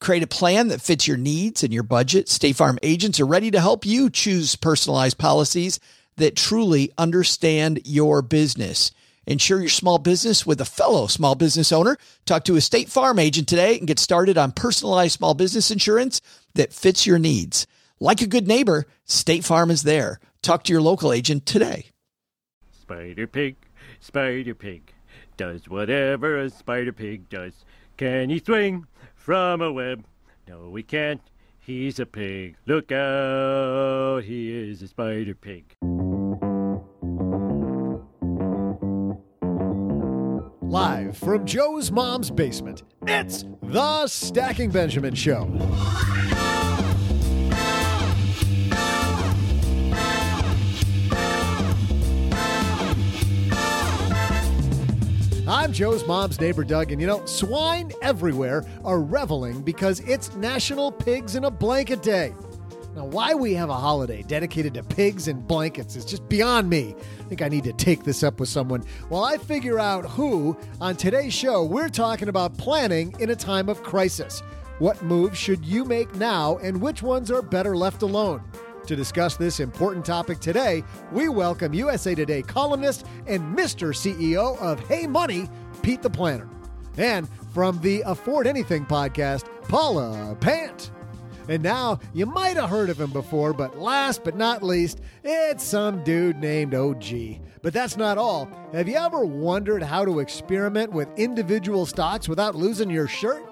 Create a plan that fits your needs and your budget. State Farm agents are ready to help you choose personalized policies that truly understand your business. Insure your small business with a fellow small business owner. Talk to a State Farm agent today and get started on personalized small business insurance that fits your needs. Like a good neighbor, State Farm is there. Talk to your local agent today. Spider Pig, Spider Pig, does whatever a Spider Pig does. Can he swing from a web? No, we can't. He's a pig. Look out, he is a Spider Pig. Live from Joe's mom's basement, it's the Stacking Benjamin Show. I'm Joe's mom's neighbor, Doug, and you know, swine everywhere are reveling because it's National Pigs in a Blanket Day. Now, why we have a holiday dedicated to pigs and blankets is just beyond me. I think I need to take this up with someone while I figure out who. On today's show, we're talking about planning in a time of crisis. What moves should you make now, and which ones are better left alone? To discuss this important topic today, we welcome USA Today columnist and Mr. CEO of Hey Money, Pete the Planner. And from the Afford Anything podcast, Paula Pant. And now, you might have heard of him before, but last but not least, it's some dude named OG. But that's not all. Have you ever wondered how to experiment with individual stocks without losing your shirt?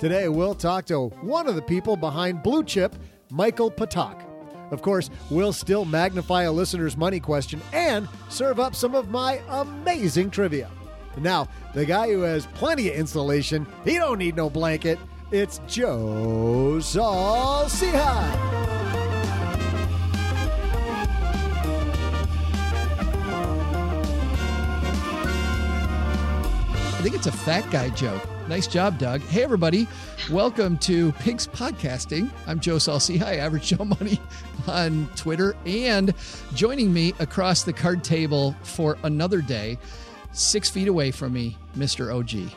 Today, we'll talk to one of the people behind BlueChxp, Michael Patak. Of course, we'll still magnify a listener's money question and serve up some of my amazing trivia. Now, the guy who has plenty of insulation, he don't need no blanket. It's Joe Saul-Sehy. I think it's a fat guy joke. Nice job, Doug. Hey, everybody. Welcome to Pigs Podcasting. I'm Joe Saul-Sehy, Average Joe Money on Twitter. And joining me across the card table for another day, six feet away from me, Mr. OG.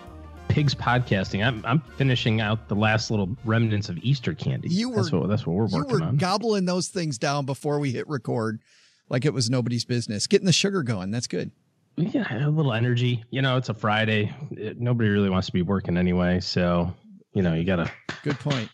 Pigs podcasting. I'm I'm finishing out the last little remnants of Easter candy. You were that's what that's what we're you working were on. gobbling those things down before we hit record, like it was nobody's business. Getting the sugar going. That's good. Yeah, a little energy. You know, it's a Friday. It- nobody really wants to be working anyway, so you know you gotta. Good point.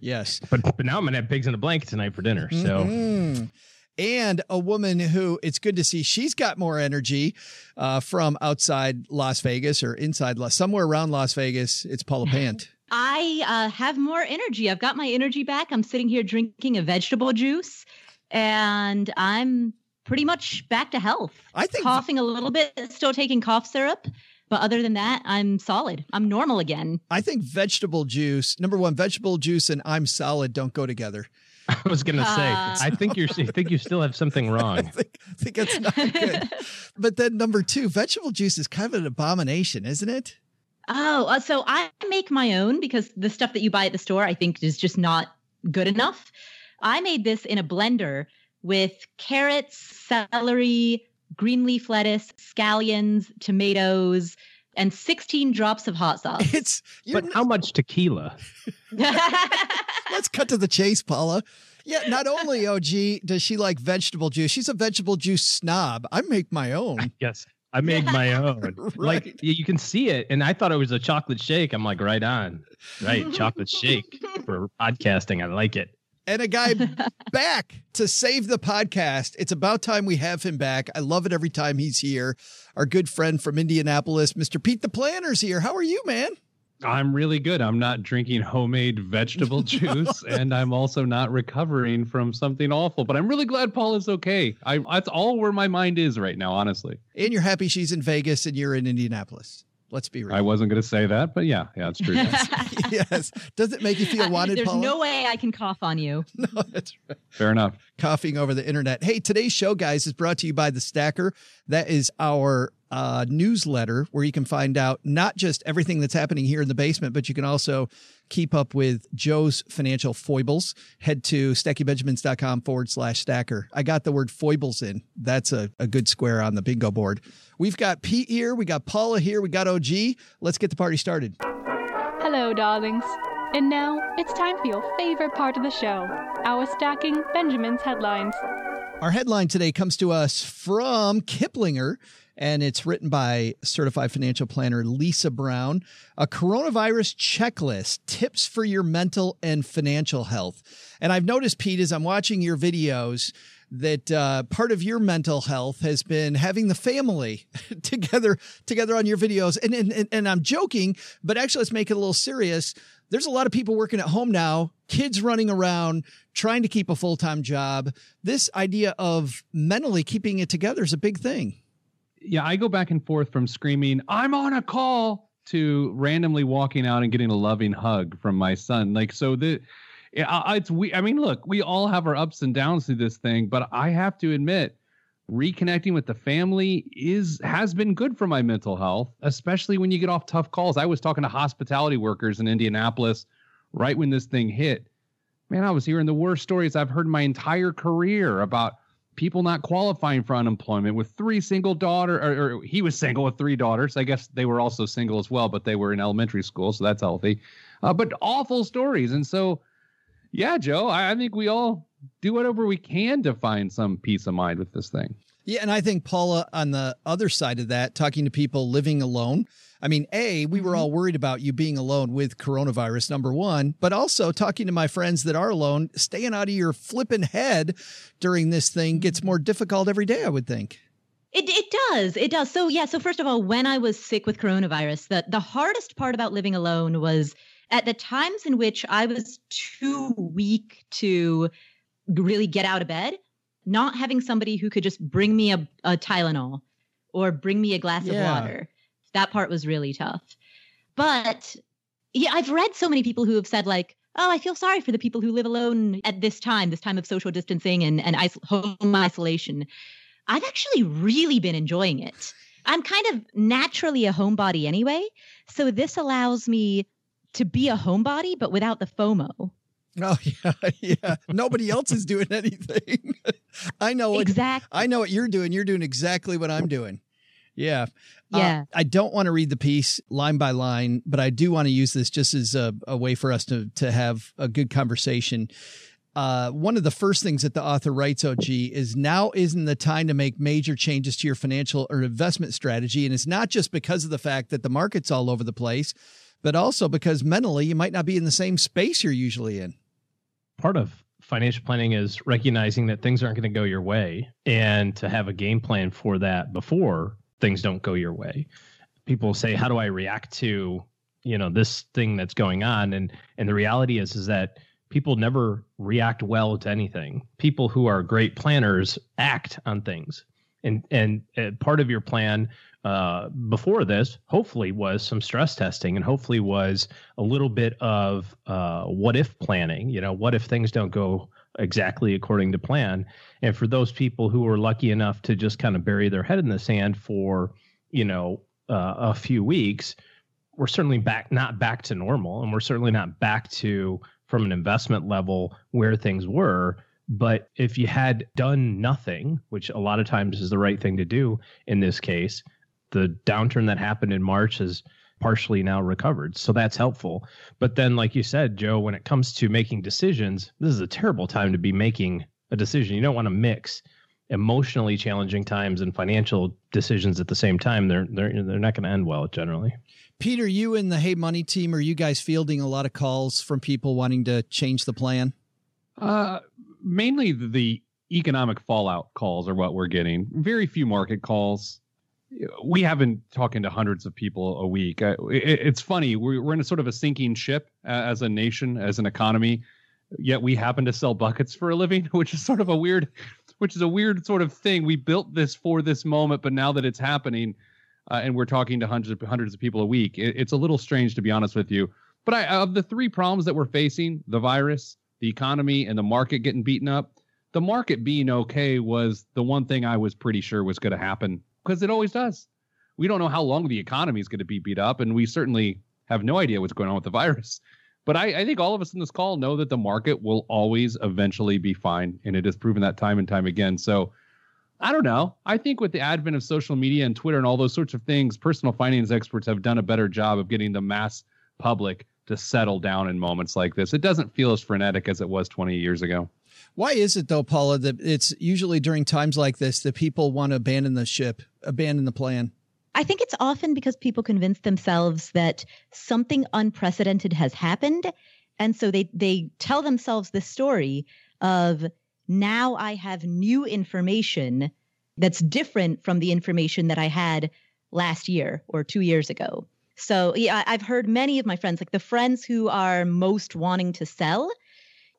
Yes. But but now I'm gonna have pigs in a blanket tonight for dinner. So Mhm. And a woman who it's good to see she's got more energy uh, from outside Las Vegas or inside Las, somewhere around Las Vegas. It's Paula Pant. I uh, have more energy. I've got my energy back. I'm sitting here drinking a vegetable juice, and I'm pretty much back to health. I think coughing a little bit, still taking cough syrup, but other than that, I'm solid. I'm normal again. I think vegetable juice, number one, vegetable juice and I'm solid don't go together. I was gonna say, Uh. I think you're I think you still have something I wrong. think, I think that's not good. but then number two, vegetable juice is kind of an abomination, isn't it? Oh, uh, so I make my own because the stuff that you buy at the store, I think, is just not good enough. I made this in a blender with carrots, celery, green leaf lettuce, scallions, tomatoes, and 16 drops of hot sauce. It's you're, But how much tequila? let's cut to the chase, Paula. Yeah, not only OG does she like vegetable juice, she's a vegetable juice snob. I make my own. Yes. I made my own. Right. Like you can see it, and I thought it was a chocolate shake. I'm like, right on, right? chocolate shake for podcasting. I like it. And a guy back to save the podcast. It's about time we have him back. I love it every time he's here. Our good friend from Indianapolis, Mr. Pete the Planner's here. How are you, man? I'm really good. I'm not drinking homemade vegetable juice, and I'm also not recovering from something awful. But I'm really glad Paul is okay. I that's all where my mind is right now, honestly. And you're happy she's in Vegas and you're in Indianapolis. Let's be real. I wasn't going to say that, but yeah, yeah, it's true. yes. Does it make you feel wanted, There's Paula? no way I can cough on you. no, that's right. Fair enough. Coughing over the internet. Hey, today's show, guys, is brought to you by The Stacker. That is our uh, newsletter where you can find out not just everything that's happening here in the basement, but you can also keep up with Joe's financial foibles. Head to stackingbenjamins.com forward slash stacker. I got the word foibles in. That's a, a good square on the bingo board. We've got Pete here. We got Paula here. We got OG. Let's get the party started. Hello, darlings. And now it's time for your favorite part of the show our stacking Benjamin's headlines. Our headline today comes to us from Kiplinger, and it's written by certified financial planner Lisa Brown. A coronavirus checklist tips for your mental and financial health. And I've noticed, Pete, as I'm watching your videos, that uh, part of your mental health has been having the family together together on your videos. And, and and I'm joking, but actually, let's make it a little serious. There's a lot of people working at home now, kids running around, trying to keep a full time job. This idea of mentally keeping it together is a big thing. Yeah, I go back and forth from screaming, I'm on a call to randomly walking out and getting a loving hug from my son. Like, so the, it's we. I mean, look, we all have our ups and downs through this thing, but I have to admit, reconnecting with the family is has been good for my mental health, especially when you get off tough calls. I was talking to hospitality workers in Indianapolis right when this thing hit. Man, I was hearing the worst stories I've heard my entire career about people not qualifying for unemployment with three single daughter or, or, he was single with three daughters. I guess they were also single as well but they were in elementary school so that's healthy. Uh, but awful stories. And so yeah joe I, I think we all do whatever we can to find some peace of mind with this thing. Yeah, and I think Paula on the other side of that, talking to people living alone. I mean, A, we were mm-hmm. all worried about you being alone with coronavirus, number one, but also talking to my friends that are alone, staying out of your flipping head during this thing gets mm-hmm. more difficult every day, I would think. It it does. It does. So yeah, so first of all, when I was sick with coronavirus, the the hardest part about living alone was at the times in which I was too weak to really get out of bed, not having somebody who could just bring me a, a Tylenol or bring me a glass Yeah. of water. That part was really tough. But yeah, I've read so many people who have said like, "Oh, I feel sorry for the people who live alone at this time, this time of social distancing and and is- home isolation." I've actually really been enjoying it. I'm kind of naturally a homebody anyway, so this allows me to be a homebody but without the FOMO. Oh yeah, yeah. Nobody else is doing anything. I know what Exactly. I know what you're doing. You're doing exactly what I'm doing. Yeah. Uh, Yeah. I don't want to read the piece line by line, but I do want to use this just as a, a way for us to to have a good conversation. Uh, one of the first things that the author writes, OG, is now isn't the time to make major changes to your financial or investment strategy. And it's not just because of the fact that the market's all over the place, but also because mentally you might not be in the same space you're usually in. part of financial planning is recognizing that things aren't going to go your way and to have a game plan for that before things don't go your way. People say how do i react to you know this thing that's going on? And and the reality is is that people never react well to anything. People who are great planners act on things. And and uh, part of your plan uh, before this hopefully was some stress testing and hopefully was a little bit of uh, what if planning you know what if things don't go exactly according to plan. And for those people who were lucky enough to just kind of bury their head in the sand for you know uh, a few weeks we're certainly back not back to normal and we're certainly not back to from an investment level where things were. But if you had done nothing which a lot of times is the right thing to do in this case the downturn that happened in march has partially now recovered so that's helpful but then like you said joe when it comes to making decisions this is a terrible time to be making a decision you don't want to mix emotionally challenging times and financial decisions at the same time they're they're they're not going to end well generally Peter, you and the Hey Money team, are you guys fielding a lot of calls from people wanting to change the plan? Uh, mainly the, the economic fallout calls are what we're getting. Very few market calls. We have been talking to hundreds of people a week. Uh, it's funny. We're, in a sort of a sinking ship uh, as a nation, as an economy. Yet we happen to sell buckets for a living, which is sort of a weird, which is a weird sort of thing. We built this for this moment, but now that it's happening, uh, and we're talking to hundreds of hundreds of people a week. It's a little strange to be honest with you. But I, of the three problems that we're facing, the virus, the economy, and the market getting beaten up, the market being okay was the one thing I was pretty sure was going to happen because it always does. We don't know how long the economy is going to be beat up, and we certainly have no idea what's going on with the virus. But I, I, think all of us in this call know that the market will always eventually be fine, and it has proven that time and time again. So I don't know. I think with the advent of social media and Twitter and all those sorts of things, personal finance experts have done a better job of getting the mass public to settle down in moments like this. It doesn't feel as frenetic as it was 20 years ago. Why is it though, Paula, that it's usually during times like this that people want to abandon the ship, abandon the plan? I think it's often because people convince themselves that something unprecedented has happened. And so they, they tell themselves the story of now I have new information that's different from the information that I had last year or two years ago. So yeah, I've heard many of my friends, like the friends who are most wanting to sell,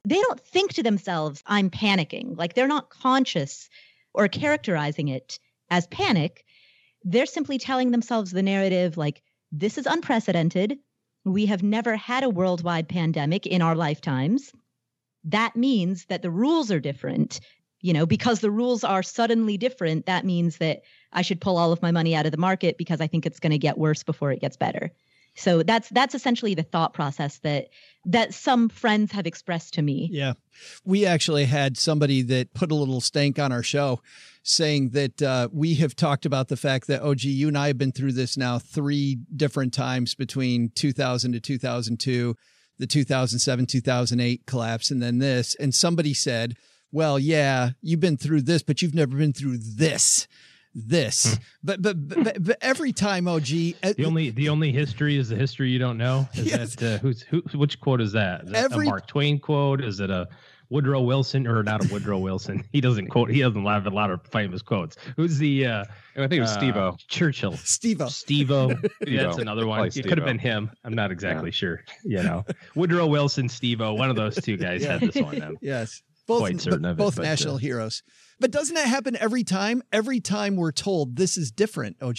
they don't think to themselves, I'm panicking. Like they're not conscious or characterizing it as panic they're simply telling themselves the narrative like, this is unprecedented. We have never had a worldwide pandemic in our lifetimes. That means that the rules are different. You know, because the rules are suddenly different, that means that I should pull all of my money out of the market because I think it's going to get worse before it gets better. So that's that's essentially the thought process that that some friends have expressed to me. Yeah. We actually had somebody that put a little stank on our show saying that uh, we have talked about the fact that, oh, gee, you and I have been through this now three different times between 2000 to 2002, the 2007 2008 collapse, and then this. And somebody said, well, yeah, you've been through this, but you've never been through this this. Hmm. But, but, but but every time, OG, uh, the only the only history is the history you don't know. Is yes. that uh, who's who? Which quote is that? Is that every, a Mark Twain quote? Is it a Woodrow Wilson or not a Woodrow Wilson? He doesn't quote. He doesn't have a lot of famous quotes. Who's the? Uh, I think it was uh, Steve-O. Churchill. Steve-O. Steve-O. yeah, that's another one. It could have been him. I'm not exactly yeah. sure. You know, Woodrow Wilson, Steve-O. One of those two guys yeah. had this one. Yes both, quite certain of both it, national uh, heroes. But doesn't that happen every time? Every time we're told this is different, OG.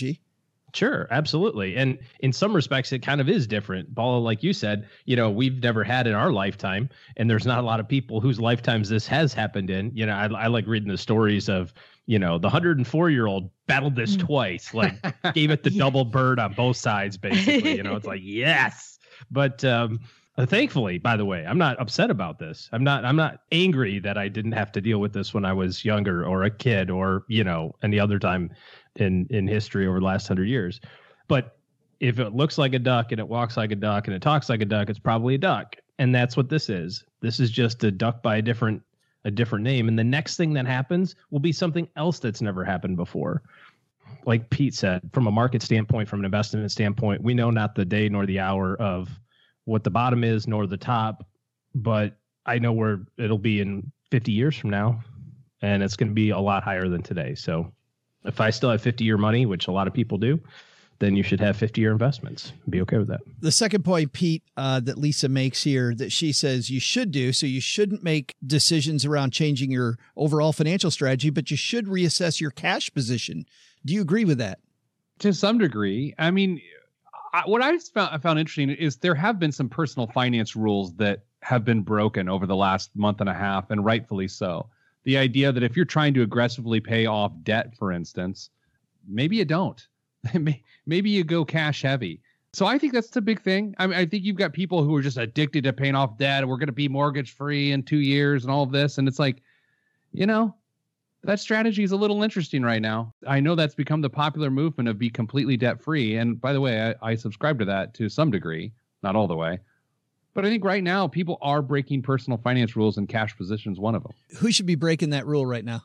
Sure, absolutely. And in some respects, it kind of is different. Paula, like you said, you know, we've never had in our lifetime, and there's not a lot of people whose lifetimes this has happened in. You know, I, I like reading the stories of, you know, the 104 year old battled this mm. twice, like gave it the yeah. double bird on both sides, basically. You know, it's like, yes. But, um, uh, thankfully, by the way, I'm not upset about this. I'm not I'm not angry that I didn't have to deal with this when I was younger or a kid or, you know, any other time in in history over the last 100 years. But if it looks like a duck and it walks like a duck and it talks like a duck, it's probably a duck. And that's what this is. This is just a duck by a different a different name and the next thing that happens will be something else that's never happened before. Like Pete said, from a market standpoint, from an investment standpoint, we know not the day nor the hour of what the bottom is nor the top, but I know where it'll be in 50 years from now, and it's going to be a lot higher than today. So if I still have 50 year money, which a lot of people do, then you should have 50 year investments. Be okay with that. The second point, Pete, uh, that Lisa makes here that she says you should do. So you shouldn't make decisions around changing your overall financial strategy, but you should reassess your cash position. Do you agree with that? To some degree. I mean, I, what I found, I found interesting is there have been some personal finance rules that have been broken over the last month and a half, and rightfully so. The idea that if you're trying to aggressively pay off debt, for instance, maybe you don't. maybe you go cash heavy. So I think that's the big thing. I mean, I think you've got people who are just addicted to paying off debt. We're going to be mortgage free in two years and all of this, and it's like, you know, that strategy is a little interesting right now. I know that's become the popular movement of be completely debt free. And by the way, I, I, subscribe to that to some degree, not all the way. But I think right now people are breaking personal finance rules and cash positions one of them. Who should be breaking that rule right now?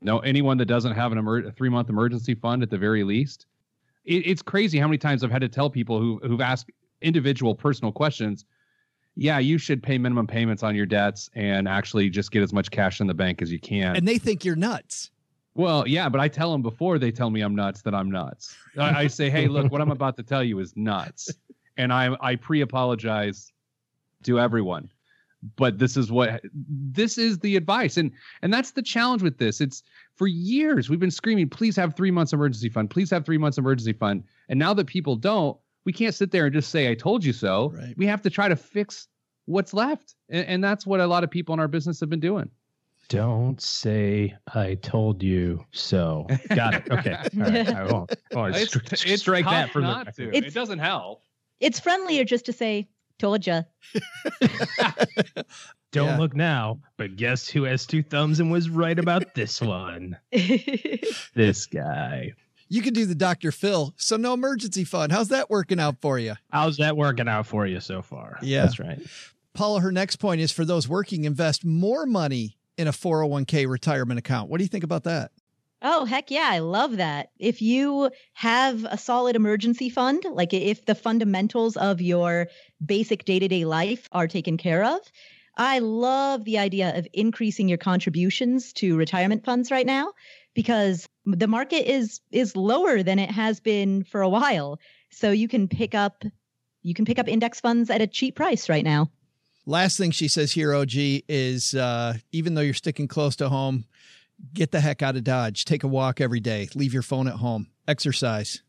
No, anyone that doesn't have an emer- a three month emergency fund at the very least. It, it's crazy how many times I've had to tell people who, who've asked individual personal questions yeah, you should pay minimum payments on your debts and actually just get as much cash in the bank as you can. And they think you're nuts. Well, yeah, but I tell them before they tell me I'm nuts that I'm nuts. I, I say, hey, look, what I'm about to tell you is nuts, and I I pre-apologize to everyone. But this is what this is the advice, and and that's the challenge with this. It's For years, we've been screaming, please have three months emergency fund, please have three months emergency fund. And now that people don't, we can't sit there and just say, I told you so. Right. We have to try to fix what's left. And, and that's what a lot of people in our business have been doing. Don't say I told you so. Got it. Okay. All right. I won't. Oh, I won't It's, stri- it's strike that tough from the not record. to. It doesn't help. It's friendlier just to say, told ya. Don't Yeah. look now, but guess who has two thumbs and was right about this one? This guy. You could do the Dr. Phil. So no emergency fund. How's that working out for you? How's that working out for you so far? Yeah. That's right. Paula, her next point is for those working, invest more money in a 401k retirement account. What do you think about that? Oh, heck yeah. I love that. If you have a solid emergency fund, like if the fundamentals of your basic day to day life are taken care of, I love the idea of increasing your contributions to retirement funds right now because the market is is lower than it has been for a while. So you can pick up you can pick up index funds at a cheap price right now. Last thing she says here, OG, is uh, even though you're sticking close to home, get the heck out of Dodge. Take a walk every day. Leave your phone at home. Exercise.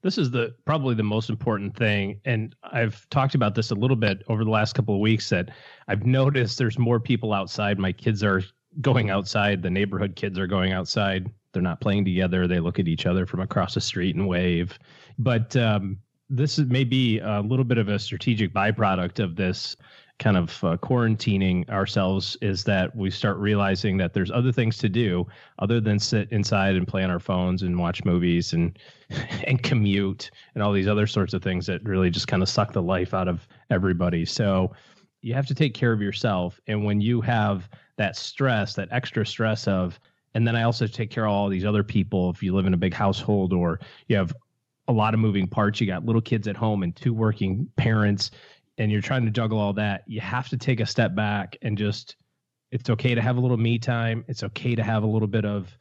This is the probably the most important thing, and I've talked about this a little bit over the last couple of weeks. That I've noticed there's more people outside. My kids are going outside. The neighborhood kids are going outside. They're not playing together. They look at each other from across the street and wave. But um, this is maybe a little bit of a strategic byproduct of this kind of uh, quarantining ourselves is that we start realizing that there's other things to do other than sit inside and play on our phones and watch movies and and commute and all these other sorts of things that really just kind of suck the life out of everybody. So you have to take care of yourself and when you have that stress, that extra stress of and then I also take care of all these other people if you live in a big household or you have a lot of moving parts, you got little kids at home and two working parents and you're trying to juggle all that, you have to take a step back and just it's okay to have a little me time. It's okay to have a little bit of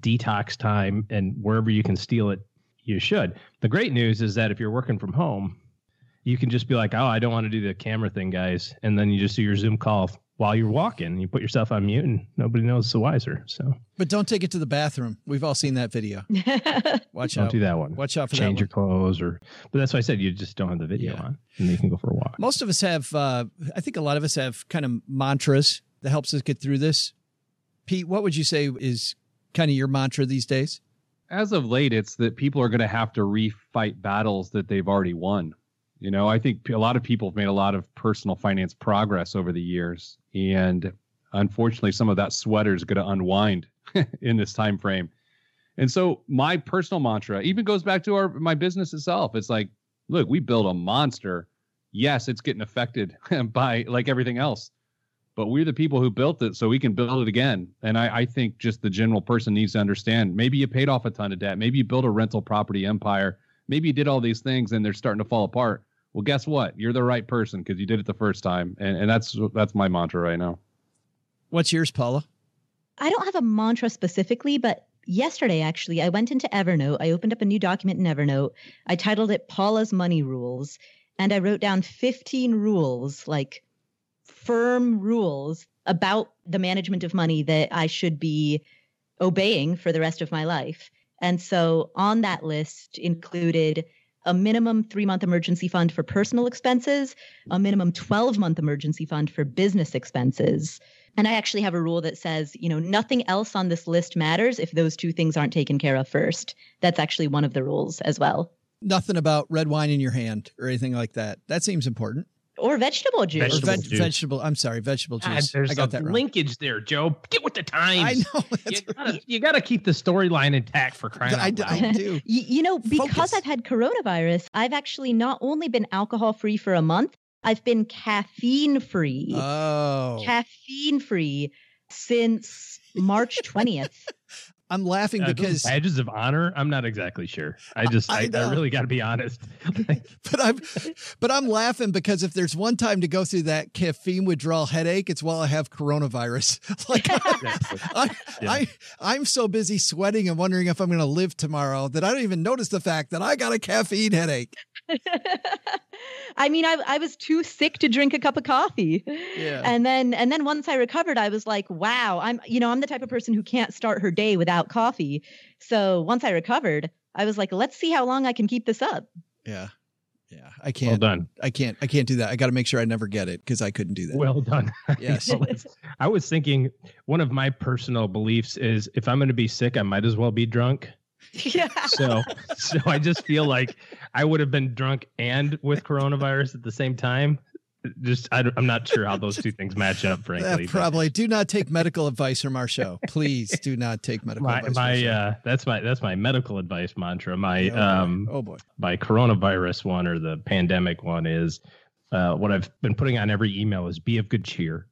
detox time and wherever you can steal it, you should. The great news is that if you're working from home, you can just be like, "Oh, I don't want to do the camera thing, guys." And then you just do your Zoom call while you're walking. You put yourself on mute and nobody knows the wiser. So, But don't take it to the bathroom. We've all seen that video. Watch out. don't out. do that one. Watch out for Change that your clothes or but that's why I said you just don't have the video Yeah. on and you can go for a walk. Most of us have, uh, I think a lot of us have kind of mantras that helps us get through this. Pete, what would you say is kind of your mantra these days? as of late, it's that people are going to have to refight battles that they've already won. You know, I think a lot of people have made a lot of personal finance progress over the years, and unfortunately, some of that sweater is going to unwind in this time frame. And so, my personal mantra even goes back to our my business itself. It's like, look, we built a monster. Yes, it's getting affected by like everything else, but we're the people who built it, so we can build it again. And I, I think just the general person needs to understand. Maybe you paid off a ton of debt. Maybe you built a rental property empire. Maybe you did all these things and they're starting to fall apart. Well, guess what? You're the right person because you did it the first time, and and that's that's my mantra right now. What's yours, Paula? I don't have a mantra specifically, but yesterday actually, I went into Evernote. I opened up a new document in Evernote. I titled it Paula's Money Rules, and I wrote down 15 rules, like firm rules about the management of money that I should be obeying for the rest of my life. And so on that list included a minimum three month emergency fund for personal expenses, a minimum 12 month emergency fund for business expenses. And I actually have a rule that says, you know, nothing else on this list matters if those two things aren't taken care of first. That's actually one of the rules as well. Nothing about red wine in your hand or anything like that. That seems important. Or vegetable juice. Or Vegetable veg- juice. vegetable. I'm sorry, vegetable God, juice. there's I got a that wrong. linkage there, Joe. Get with the times. I know. You gotta, right. you gotta keep the storyline intact for crying I, out loud. I do. Y- you know, because Focus. I've had coronavirus, I've actually not only been alcohol free for a month, I've been caffeine free. Oh, caffeine free since March 20th. I'm laughing Uh, because, badges of honor. I'm not exactly sure. I just, I I, I, really got to be honest. But I'm, but I'm laughing because if there's one time to go through that caffeine withdrawal headache, it's while I have coronavirus. like. I, Yeah. I, I'm so busy sweating and wondering if I'm going to live tomorrow that I don't even notice the fact that I got a caffeine headache. I mean, I, I was too sick to drink a cup of coffee. Yeah. And then and then once I recovered, I was like, wow, I'm you know, I'm the type of person who can't start her day without coffee. So once I recovered, I was like, let's see how long I can keep this up. Yeah. Yeah. I can't. well done. I can't. I can't do that. I got to make sure I never get it because I couldn't do that. Well done. Yes. You know, it's- I was thinking one of my personal beliefs is if I'm going to be sick, I might as well be drunk. yeah. So, so I just feel like I would have been drunk and with coronavirus at the same time. Just, I, am not sure how those two things match up, Uh, frankly. but probably do not take medical advice from our show. Please do not take medical My, advice. my, uh, that's my, that's my medical advice mantra. My, oh, boy. um, oh boy. my coronavirus one or the pandemic one is uh, what I've been putting on every email is be of good cheer.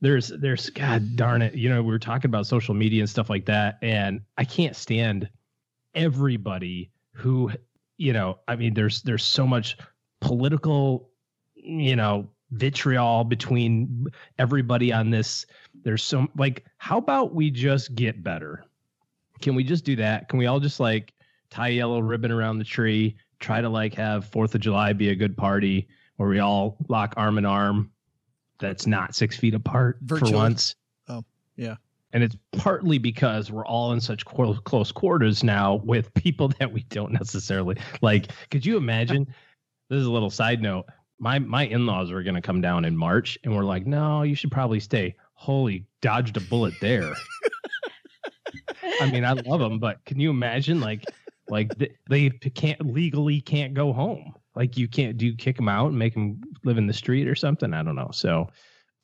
There's there's God darn it, you know, we were talking about social media and stuff like that, and I can't stand everybody who, you know, I mean, there's there's so much political, you know, vitriol between everybody on this. There's so like, how about we just get better? Can we just do that? Can we all just like tie a yellow ribbon around the tree, try to like have Fourth of July be a good party where we all lock arm in arm that's not six feet apart for once. Oh, yeah. And it's partly because we're all in such close, close quarters now with people that we don't necessarily like. Could you imagine? this is a little side note. My my in-laws were going to come down in March, and we're like, "No, you should probably stay." Holy, dodged a bullet there. I mean, I love them, but can you imagine like like th- they can't legally can't go home. Like you can't do kick them out and make them live in the street or something. I don't know. So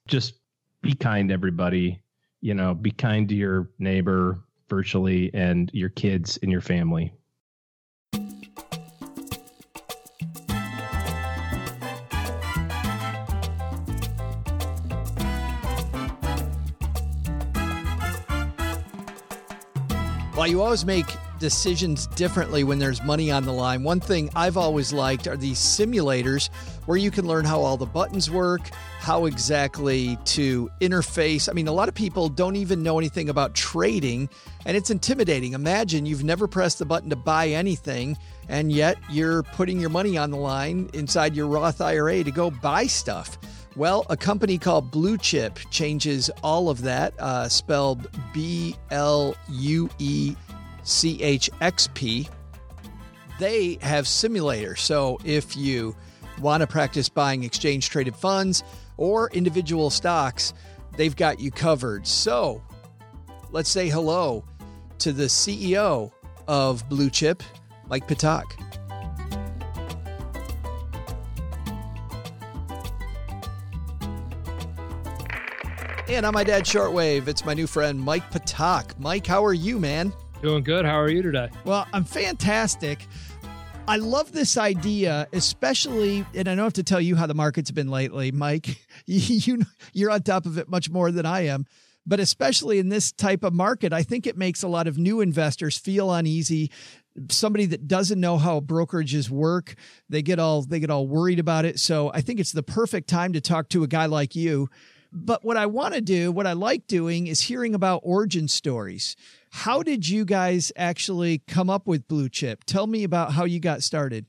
just be kind, everybody. You know, be kind to your neighbor virtually and your kids and your family. While you always make decisions differently when there's money on the line, one thing I've always liked are these simulators where you can learn how all the buttons work, how exactly to interface. I mean, a lot of people don't even know anything about trading, and it's intimidating. Imagine you've never pressed the button to buy anything, and yet you're putting your money on the line inside your Roth IRA to go buy stuff. Well, a company called BlueChxp changes all of that, uh, spelled B L U E C H X P. They have simulators. So if you want to practice buying exchange traded funds or individual stocks, they've got you covered. So let's say hello to the CEO of BlueChxp, Mike Patak. And on my dad's shortwave, it's my new friend Mike Patak. Mike, how are you, man? Doing good. How are you today? Well, I'm fantastic. I love this idea, especially, and I don't have to tell you how the market's been lately, Mike. You you're on top of it much more than I am, but especially in this type of market, I think it makes a lot of new investors feel uneasy. Somebody that doesn't know how brokerages work, they get all they get all worried about it. So I think it's the perfect time to talk to a guy like you. But what I want to do, what I like doing, is hearing about origin stories. How did you guys actually come up with BlueChxp? Tell me about how you got started.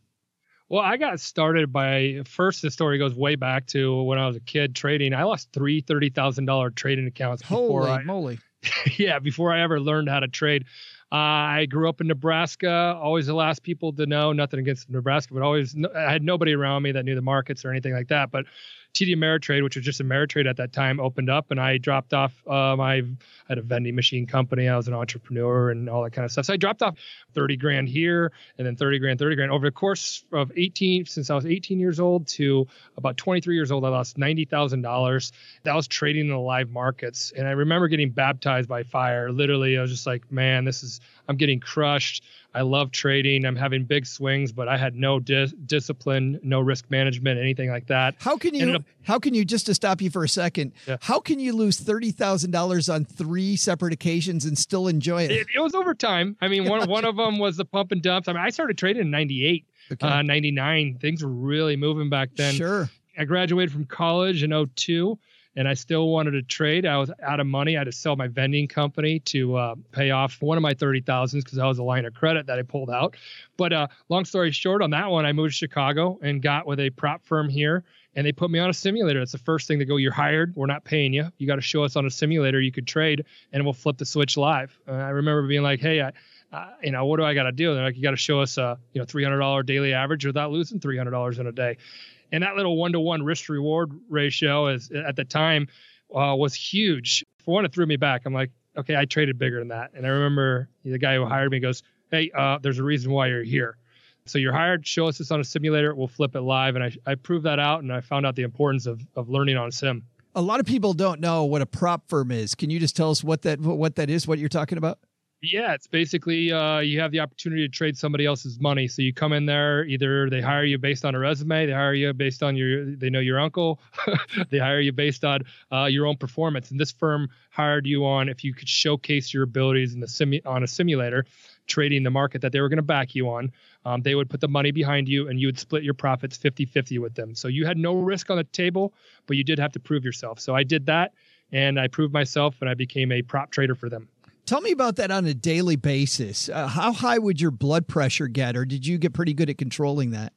Well, I got started by first. The story goes way back to when I was a kid trading. I lost three thirty thousand dollar trading accounts before Holy I, moly! yeah, before I ever learned how to trade. Uh, I grew up in Nebraska. Always the last people to know. Nothing against Nebraska, but always I had nobody around me that knew the markets or anything like that. But TD Ameritrade, which was just a Ameritrade at that time, opened up, and I dropped off. Um, I had a vending machine company. I was an entrepreneur and all that kind of stuff. So I dropped off 30 grand here, and then 30 grand, 30 grand over the course of 18. Since I was 18 years old to about 23 years old, I lost ninety thousand dollars. That was trading in the live markets, and I remember getting baptized by fire. Literally, I was just like, man, this is I'm getting crushed. I love trading. I'm having big swings, but I had no dis- discipline, no risk management, anything like that. How can you? Up- how can you? Just to stop you for a second, Yeah. how can you lose thirty thousand dollars on three separate occasions and still enjoy it? It, it was over time. I mean, one one of them was the pump and dumps. I mean, I started trading in '98, Okay. uh, '99. Things were really moving back then. sure. I graduated from college in 02 and I still wanted to trade. I was out of money. I had to sell my vending company to uh, pay off one of my thirty thousands because that was a line of credit that I pulled out. But uh, long story short, on that one, I moved to Chicago and got with a prop firm here and they put me on a simulator. That's the first thing they go, you're hired. We're not paying you. You got to show us on a simulator you could trade, and we'll flip the switch live. I remember being like, hey, I, uh, you know, what do I got to do? They're like, you got to show us a, you know, $300 daily average without losing $300 in a day. And that little one to one risk reward ratio is at the time uh, was huge. For one, it threw me back. I'm like, okay, I traded bigger than that. And I remember the guy who hired me goes, hey, uh, there's a reason why you're here. So you're hired, show us this on a simulator, we'll flip it live. And I, I proved that out and I found out the importance of, of learning on sim. A lot of people don't know what a prop firm is. Can you just tell us what that what that is, what you're talking about? Yeah, it's basically uh, you have the opportunity to trade somebody else's money. So you come in there, either they hire you based on a resume, they hire you based on your, they know your uncle, they hire you based on uh, your own performance. And this firm hired you on if you could showcase your abilities in the simu- on a simulator, trading the market that they were going to back you on. Um, they would put the money behind you and you would split your profits 50 50 with them. So you had no risk on the table, but you did have to prove yourself. So I did that and I proved myself and I became a prop trader for them. Tell me about that on a daily basis. Uh, how high would your blood pressure get, or did you get pretty good at controlling that?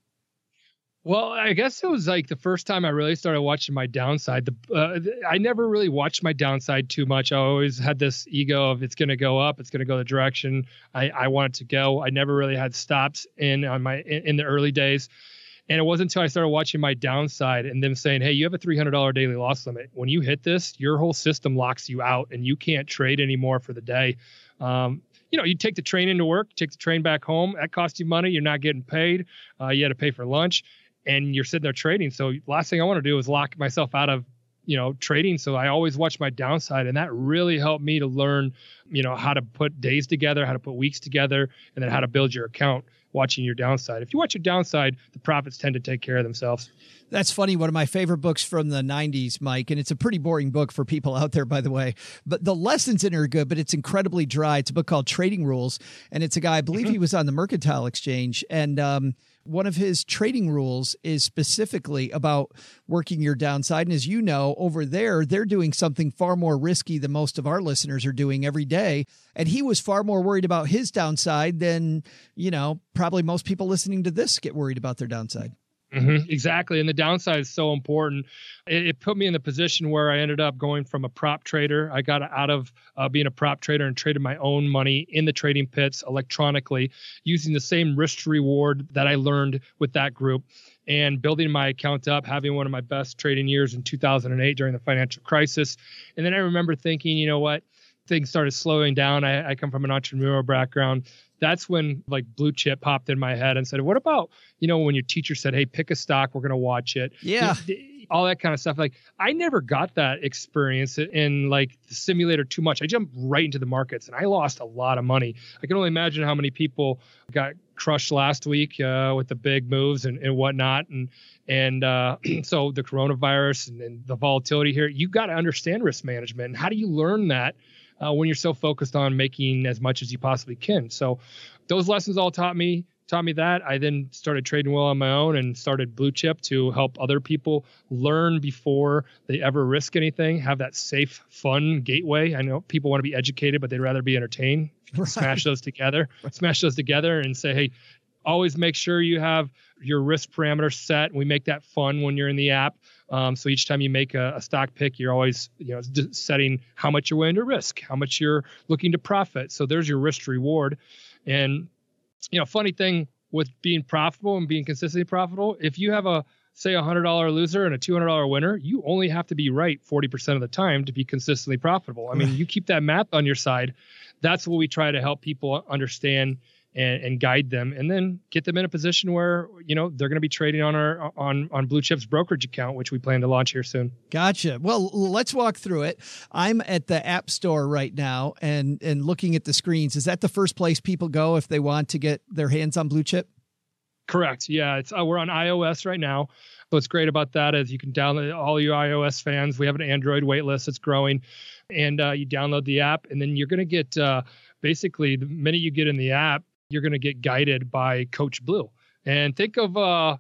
Well, I guess it was like the first time I really started watching my downside. The uh, I never really watched my downside too much. I always had this ego of it's going to go up, it's going to go the direction I, I want it to go. I never really had stops in on my in, in the early days. And it wasn't until I started watching my downside and them saying, "Hey, you have a $300 daily loss limit. When you hit this, your whole system locks you out, and you can't trade anymore for the day." Um, you know, you take the train into work, take the train back home. That costs you money. You're not getting paid. Uh, you had to pay for lunch and you're sitting there trading. So last thing I want to do is lock myself out of you know trading so i always watch my downside and that really helped me to learn you know how to put days together how to put weeks together and then how to build your account watching your downside if you watch your downside the profits tend to take care of themselves that's funny. One of my favorite books from the 90s, Mike, and it's a pretty boring book for people out there, by the way. But the lessons in it are good, but it's incredibly dry. It's a book called Trading Rules. And it's a guy, I believe mm-hmm. he was on the Mercantile Exchange. And um, one of his trading rules is specifically about working your downside. And as you know, over there, they're doing something far more risky than most of our listeners are doing every day. And he was far more worried about his downside than, you know, probably most people listening to this get worried about their downside. Mm-hmm, exactly. And the downside is so important. It, it, put me in the position where I ended up going from a prop trader. I got out of uh, being a prop trader and traded my own money in the trading pits electronically using the same risk reward that I learned with that group and building my account up, having one of my best trading years in 2008 during the financial crisis. And then I remember thinking, you know what? Things started slowing down. I, I come from an entrepreneurial background that's when like BlueChxp popped in my head and said, what about, you know, when your teacher said, Hey, pick a stock, we're going to watch it. Yeah. All that kind of stuff. Like I never got that experience in like the simulator too much. I jumped right into the markets and I lost a lot of money. I can only imagine how many people got crushed last week uh, with the big moves and, and whatnot. And, and uh, so the coronavirus and, and the volatility here, you got to understand risk management. And how do you learn that? Uh, when you're so focused on making as much as you possibly can. So those lessons all taught me taught me that. I then started trading well on my own and started BlueChxp to help other people learn before they ever risk anything, have that safe, fun gateway. I know people want to be educated, but they'd rather be entertained. Right. Smash those together, smash those together and say, hey, always make sure you have your risk parameters set. We make that fun when you're in the app. Um, so each time you make a, a, stock pick, you're always you know setting how much you're willing to risk, how much you're looking to profit. So there's your risk reward. And you know, funny thing with being profitable and being consistently profitable, if you have a say a hundred dollar loser and a two hundred dollar winner, you only have to be right forty percent of the time to be consistently profitable. I mean, you keep that math on your side. That's what we try to help people understand and, and guide them and then get them in a position where you know they're going to be trading on our on on BlueChxp's brokerage account which we plan to launch here soon. Gotcha. Well let's walk through it. I'm at the app store right now and and looking at the screens. Is that the first place people go if they want to get their hands on BlueChxp? Correct. Yeah it's uh, we're on ios right now. What's great about that is you can download all you ios fans we have an android waitlist that's growing and uh, you download the app and then you're going to get uh, basically the minute you get in the app you're going to get guided by Coach Blue. And think of uh,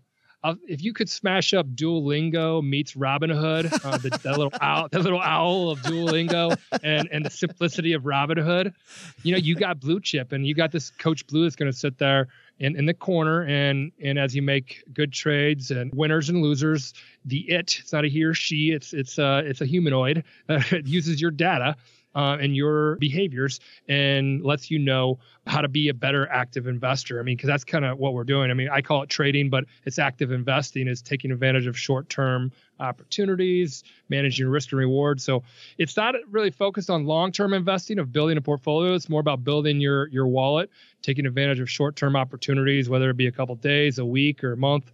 if you could smash up Duolingo meets Robinhood, uh, the, that little owl, that little owl of Duolingo, and and the simplicity of Robinhood, you know, you got BlueChxp, and you got this Coach Blue that's going to sit there in, in the corner, and and as you make good trades and winners and losers, the it it's not a he or she, it's it's uh it's a humanoid. It uses your data uh, and your behaviors and lets you know how to be a better active investor. I mean, because that's kind of what we're doing. I mean, I call it trading, but it's active investing, is taking advantage of short term opportunities, managing risk and reward. So it's not really focused on long term investing of building a portfolio. It's more about building your your wallet, taking advantage of short term opportunities, whether it be a couple days, a week, or a month.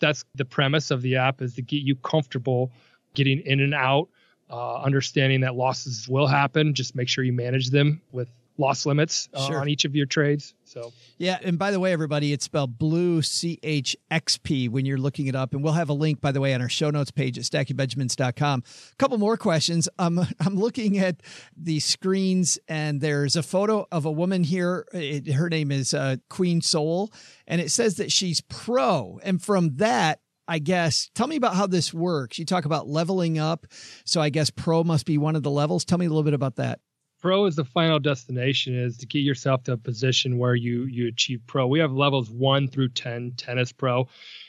That's the premise of the app is to get you comfortable getting in and out uh, understanding that losses will happen. Just make sure you manage them with loss limits uh, sure. on each of your trades. So yeah, and by the way, everybody, it's spelled Blue C H X P when you're looking it up, and we'll have a link, by the way, on our show notes page at stackingbenjamins.com. A couple more questions. Um, I'm looking at the screens, and there's a photo of a woman here. It, her name is uh, Queen Soul, and it says that she's pro, and from that I guess. Tell me about how this works. You talk about leveling up. So I guess pro must be one of the levels. Tell me a little bit about that. Pro is the final destination is to get yourself to a position where you you achieve pro. We have levels 1 through 10 tennis pro.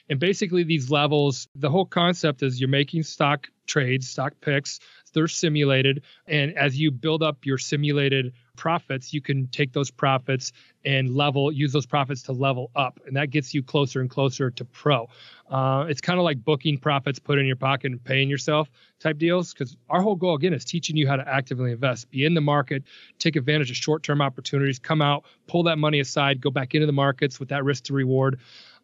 And basically these levels, the whole concept is you're making stock trades, stock picks, they're simulated and as you build up your simulated profits, you can take those profits and level, use those profits to level up. And that gets you closer and closer to pro. Uh, it's kind of like booking profits, put in your pocket and paying yourself type deals. Because our whole goal, again, is teaching you how to actively invest, be in the market, take advantage of short term opportunities, come out, pull that money aside, go back into the markets with that risk to reward.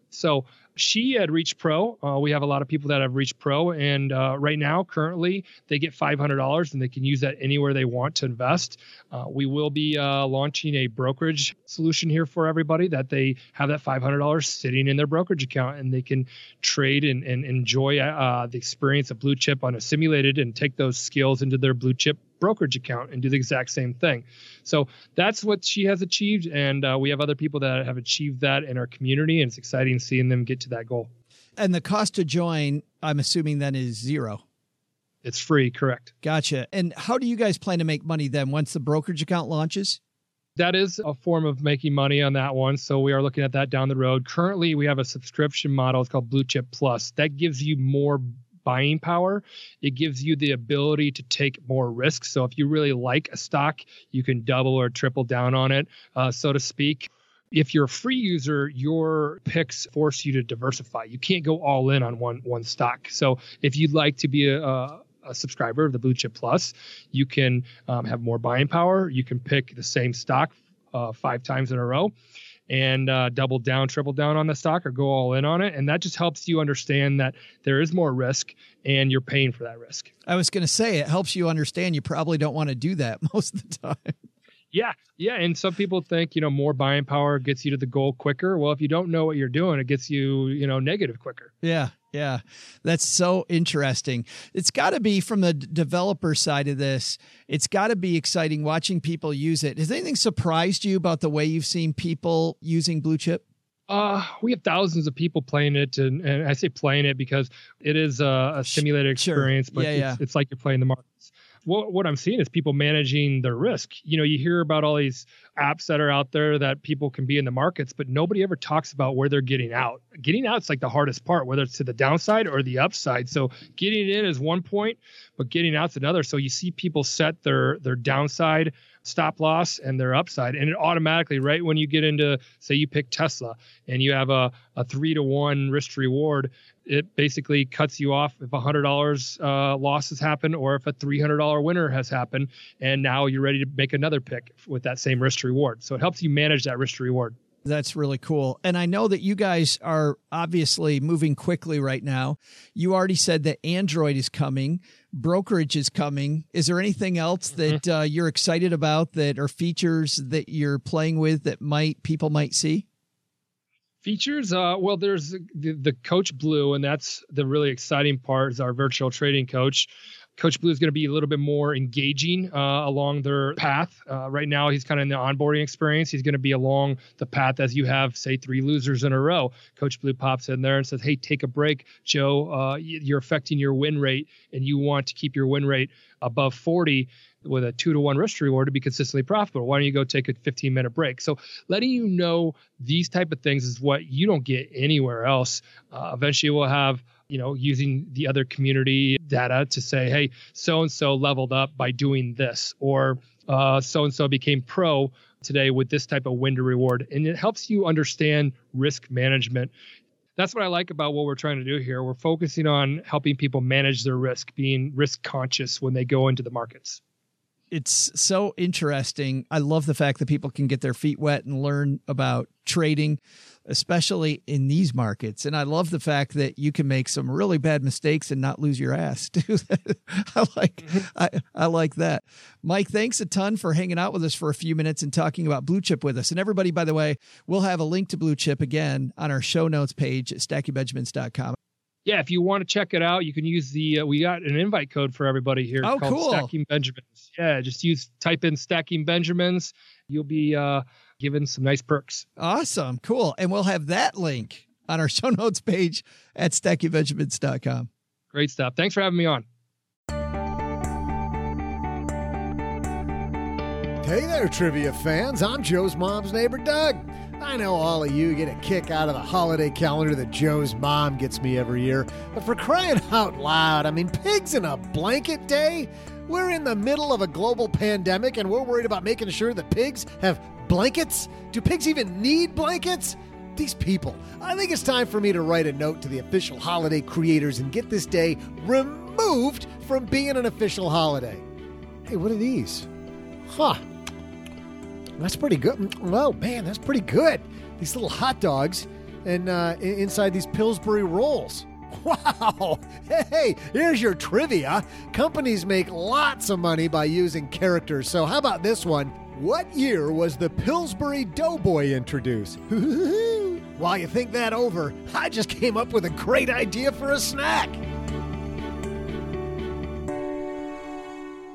So she had reached pro. Uh, we have a lot of people that have reached pro, and uh, right now, currently, they get $500 and they can use that anywhere they want to invest. Uh, we will be uh, launching a brokerage solution here for everybody that they have that $500 sitting in their brokerage account and they can trade and, and enjoy uh, the experience of BlueChxp on a simulated and take those skills into their BlueChxp brokerage account and do the exact same thing. So that's what she has achieved. And uh, we have other people that have achieved that in our community. And it's exciting seeing them get to that goal. And the cost to join, I'm assuming then is zero. It's free, correct. Gotcha. And how do you guys plan to make money then once the brokerage account launches? that is a form of making money on that one. So we are looking at that down the road. Currently, we have a subscription model. It's called BlueChxp Plus. That gives you more buying power. It gives you the ability to take more risks. So if you really like a stock, you can double or triple down on it, uh, so to speak. If you're a free user, your picks force you to diversify. You can't go all in on one one stock. So if you'd like to be a, a a subscriber of the BlueChxp Plus, you can um, have more buying power. You can pick the same stock uh, five times in a row and uh, double down, triple down on the stock or go all in on it. And that just helps you understand that there is more risk and you're paying for that risk. I was going to say, it helps you understand you probably don't want to do that most of the time. Yeah, yeah, and some people think you know more buying power gets you to the goal quicker. Well, if you don't know what you're doing, it gets you you know negative quicker. Yeah, yeah, that's so interesting. It's got to be from the developer side of this. It's got to be exciting watching people use it. Has anything surprised you about the way you've seen people using BlueChxp? Uh, we have thousands of people playing it, and, and I say playing it because it is a, a simulated experience, sure. but yeah, it's, yeah. it's like you're playing the markets what, what I'm seeing is people managing their risk. You know, you hear about all these apps that are out there that people can be in the markets, but nobody ever talks about where they're getting out. Getting out is like the hardest part, whether it's to the downside or the upside. So getting in is one point, but getting out's another. So you see people set their their downside stop loss and their upside. And it automatically, right when you get into, say, you pick Tesla and you have a, a three to one risk reward, it basically cuts you off if a hundred dollars uh, loss has happened or if a three hundred dollar winner has happened, and now you're ready to make another pick with that same risk reward. So it helps you manage that risk reward. That's really cool. And I know that you guys are obviously moving quickly right now. You already said that Android is coming, brokerage is coming. Is there anything else mm-hmm. that uh, you're excited about that are features that you're playing with that might people might see? Features, uh, well, there's the, the Coach Blue, and that's the really exciting part. Is our virtual trading coach Coach Blue is going to be a little bit more engaging uh, along their path. Uh, right now, he's kind of in the onboarding experience. He's going to be along the path as you have, say, three losers in a row. Coach Blue pops in there and says, "Hey, take a break, Joe. Uh, you're affecting your win rate, and you want to keep your win rate above 40." with a two to one risk reward to be consistently profitable. Why don't you go take a 15 minute break? So letting you know these type of things is what you don't get anywhere else. Uh, eventually, we'll have you know using the other community data to say, hey, so and so leveled up by doing this, or so and so became pro today with this type of win to reward, and it helps you understand risk management that's what I like about what we're trying to do here. We're focusing on helping people manage their risk, being risk conscious when they go into the markets it's so interesting. I love the fact that people can get their feet wet and learn about trading, especially in these markets. And I love the fact that you can make some really bad mistakes and not lose your ass. I like mm-hmm. I, I like that. Mike, thanks a ton for hanging out with us for a few minutes and talking about BlueChxp with us. And everybody, by the way, we'll have a link to BlueChxp again on our show notes page at stackingbenjamins.com yeah, if you want to check it out, you can use the uh, we got an invite code for everybody here oh, called cool. Stacking Benjamins. Yeah, just use type in Stacking Benjamins. You'll be uh, given some nice perks. Awesome, cool, and we'll have that link on our show notes page at stackingbenjamins.com. Great stuff. Thanks for having me on. Hey there, trivia fans. I'm Joe's mom's neighbor, Doug. I know all of you get a kick out of the holiday calendar that Joe's mom gets me every year, but for crying out loud, I mean, pigs in a blanket day? We're in the middle of a global pandemic and we're worried about making sure that pigs have blankets? Do pigs even need blankets? These people. I think it's time for me to write a note to the official holiday creators and get this day removed from being an official holiday. Hey, what are these? Huh. That's pretty good. Well, man, that's pretty good. These little hot dogs and uh, inside these Pillsbury rolls. Wow! Hey, here's your trivia. Companies make lots of money by using characters. So, how about this one? What year was the Pillsbury Doughboy introduced? While you think that over, I just came up with a great idea for a snack.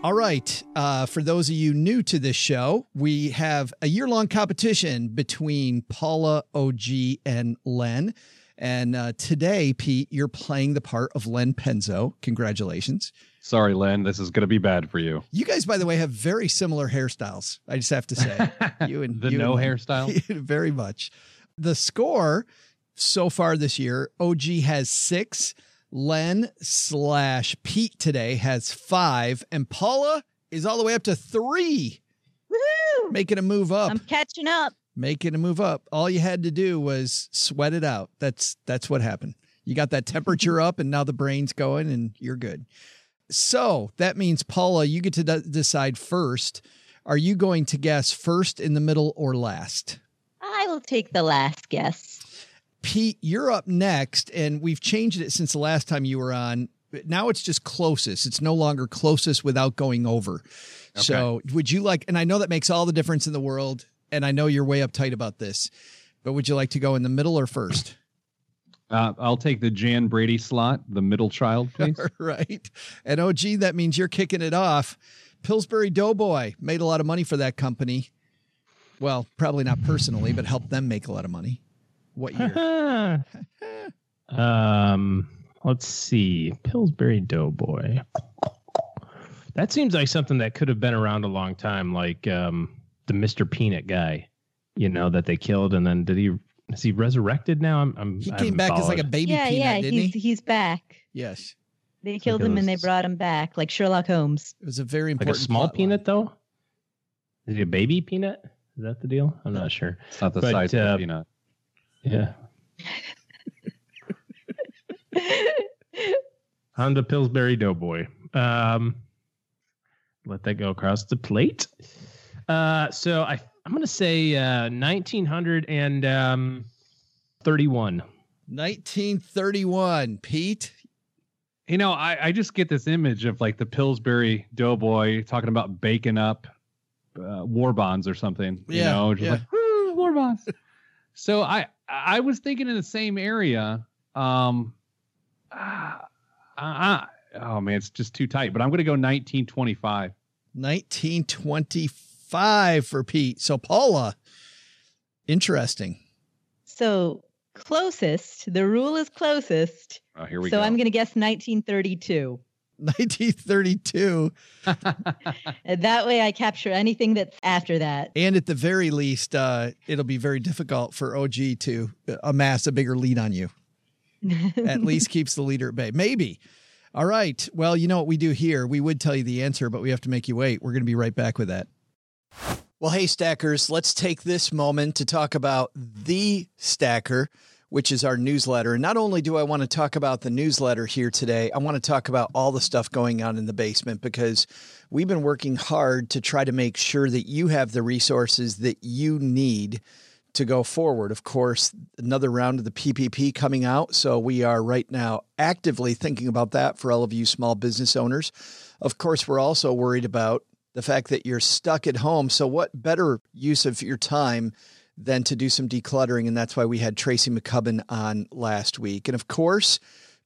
All right. Uh, for those of you new to this show, we have a year long competition between Paula, OG, and Len. And uh, today, Pete, you're playing the part of Len Penzo. Congratulations. Sorry, Len. This is going to be bad for you. You guys, by the way, have very similar hairstyles. I just have to say, you and the you no and hairstyle, very much. The score so far this year, OG has six. Len slash Pete today has five, and Paula is all the way up to three. Woo! Making a move up. I'm catching up. Making a move up. All you had to do was sweat it out. That's that's what happened. You got that temperature up, and now the brain's going, and you're good. So that means Paula, you get to de- decide first. Are you going to guess first, in the middle, or last? I will take the last guess. Pete, you're up next, and we've changed it since the last time you were on. Now it's just closest. It's no longer closest without going over. Okay. So, would you like, and I know that makes all the difference in the world, and I know you're way uptight about this, but would you like to go in the middle or first? Uh, I'll take the Jan Brady slot, the middle child, please. right. And OG, that means you're kicking it off. Pillsbury Doughboy made a lot of money for that company. Well, probably not personally, but helped them make a lot of money. What year? um, let's see. Pillsbury Doughboy. That seems like something that could have been around a long time, like um, the Mr. Peanut guy, you know, that they killed, and then did he is he resurrected now? I'm, I'm he came back followed. as like a baby yeah, peanut, yeah, didn't he's, he? He's back. Yes. They killed him and they brought him back, like Sherlock Holmes. It was a very important. Like a small peanut, line. though. Is he a baby peanut? Is that the deal? I'm not sure. It's not the but, size uh, of a peanut. Yeah. Honda Pillsbury Doughboy. Um, let that go across the plate. Uh, so I, I'm going to say uh, 1931. 1931. Pete? You know, I, I just get this image of like the Pillsbury Doughboy talking about baking up uh, war bonds or something. You yeah, know, just yeah. like, war bonds. so I, I was thinking in the same area. Um, uh, uh, oh man, it's just too tight. But I'm going to go 1925. 1925 for Pete. So Paula, interesting. So closest, the rule is closest. Oh, here we so go. I'm going to guess 1932. 1932. That way I capture anything that's after that. And at the very least, uh, it'll be very difficult for OG to amass a bigger lead on you. at least keeps the leader at bay. Maybe. All right. Well, you know what we do here? We would tell you the answer, but we have to make you wait. We're going to be right back with that. Well, hey, Stackers, let's take this moment to talk about The Stacker, which is our newsletter. And not only do I want to talk about the newsletter here today, I want to talk about all the stuff going on in the basement because we've been working hard to try to make sure that you have the resources that you need to go forward. Of course, another round of the PPP coming out. So we are right now actively thinking about that for all of you small business owners. Of course, we're also worried about the fact that you're stuck at home. So, what better use of your time than to do some decluttering? And that's why we had Tracy McCubbin on last week. And of course,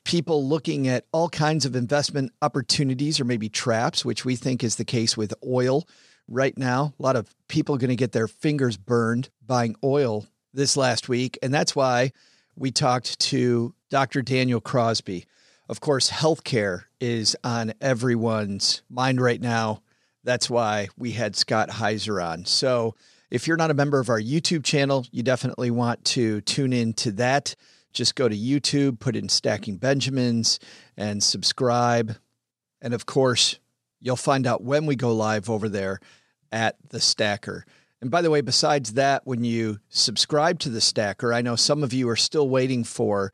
people looking at all kinds of investment opportunities or maybe traps, which we think is the case with oil right now. A lot of people are going to get their fingers burned buying oil this last week. And that's why we talked to Dr. Daniel Crosby. Of course, healthcare is on everyone's mind right now. That's why we had Scott Heiser on. So if you're not a member of our YouTube channel, you definitely want to tune in to that. Just go to YouTube, put in Stacking Benjamins, and subscribe. And of course, you'll find out when we go live over there at the Stacker. And by the way, besides that, when you subscribe to the Stacker, I know some of you are still waiting for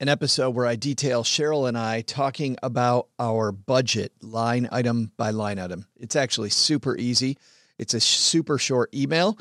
an episode where I detail Cheryl and I talking about our budget line item by line item. It's actually super easy. It's a super short email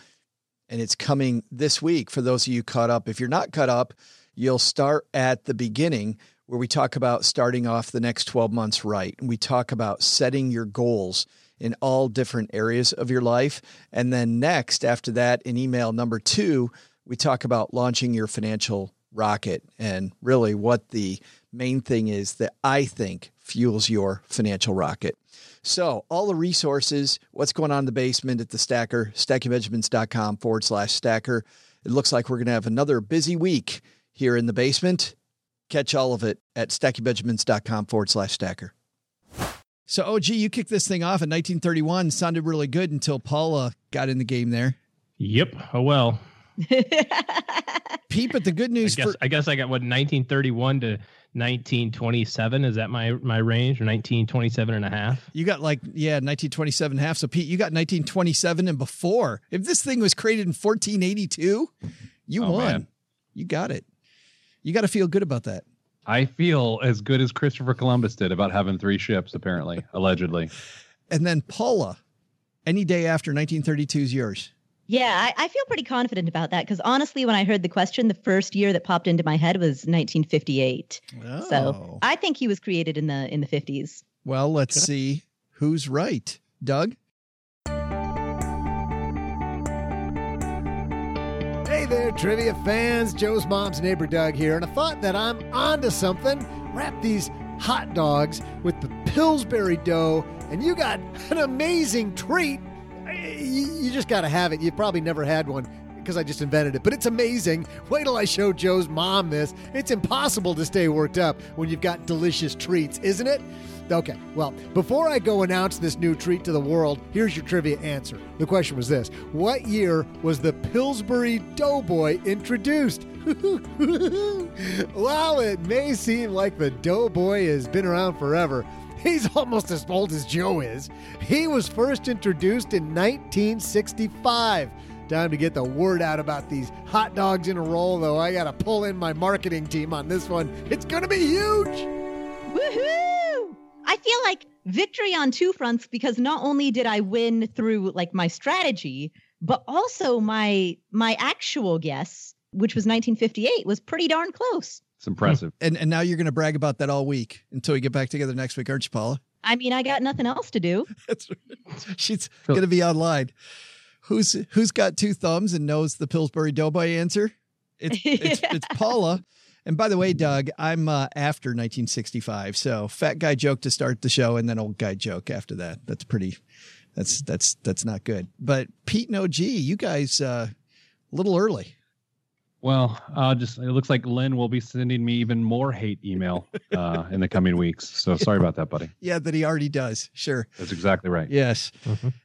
and it's coming this week for those of you caught up. If you're not caught up, you'll start at the beginning where we talk about starting off the next 12 months right. And we talk about setting your goals in all different areas of your life. And then next, after that, in email number two, we talk about launching your financial rocket and really what the main thing is that I think fuels your financial rocket. So, all the resources, what's going on in the basement at the stacker, stackingbenjamins.com forward slash stacker. It looks like we're going to have another busy week here in the basement. Catch all of it at stackingbenjamins.com forward slash stacker. So, OG, you kicked this thing off in 1931. Sounded really good until Paula got in the game there. Yep. Oh well. Pete, at the good I news guess for I guess I got what 1931 to 1927. Is that my my range or 1927 and a half? you got like, yeah, 1927 and a half. So, Pete, you got 1927 and before. If this thing was created in 1482, you Oh, won. man. You got it. You got to feel good about that. I feel as good as Christopher Columbus did about having three ships, apparently, allegedly. And then Paula, any day after 1932 is yours. Yeah, I, I feel pretty confident about that because honestly, when I heard the question, the first year that popped into my head was 1958. Oh. So I think he was created in the in the 50s. well, let's see who's right. Doug? Hey there, trivia fans. Joe's mom's neighbor Doug here, and I thought that I'm onto something. Wrap these hot dogs with the Pillsbury dough, and you got an amazing treat. You, you just got to have it. You've probably never had one because I just invented it, but it's amazing. Wait till I show Joe's mom this. It's impossible to stay worked up when you've got delicious treats, isn't it? Okay, well, before I go announce this new treat to the world, here's your trivia answer. The question was this What year was the Pillsbury Doughboy introduced? While it may seem like the Doughboy has been around forever, he's almost as old as Joe is. He was first introduced in 1965. Time to get the word out about these hot dogs in a roll, though. I got to pull in my marketing team on this one. It's going to be huge. Woohoo! I feel like victory on two fronts because not only did I win through like my strategy, but also my my actual guess, which was 1958, was pretty darn close. It's impressive. And, and now you're going to brag about that all week until we get back together next week, aren't you, Paula? I mean, I got nothing else to do. That's She's going to be online. Who's who's got two thumbs and knows the Pillsbury Doughboy answer? It's it's, it's Paula. And by the way, Doug, I'm uh, after 1965, so fat guy joke to start the show, and then old guy joke after that. That's pretty. That's that's that's not good. But Pete and OG, you guys uh, a little early. Well, uh, just it looks like Len will be sending me even more hate email uh, in the coming weeks. So sorry about that, buddy. Yeah, that he already does. Sure. That's exactly right. Yes.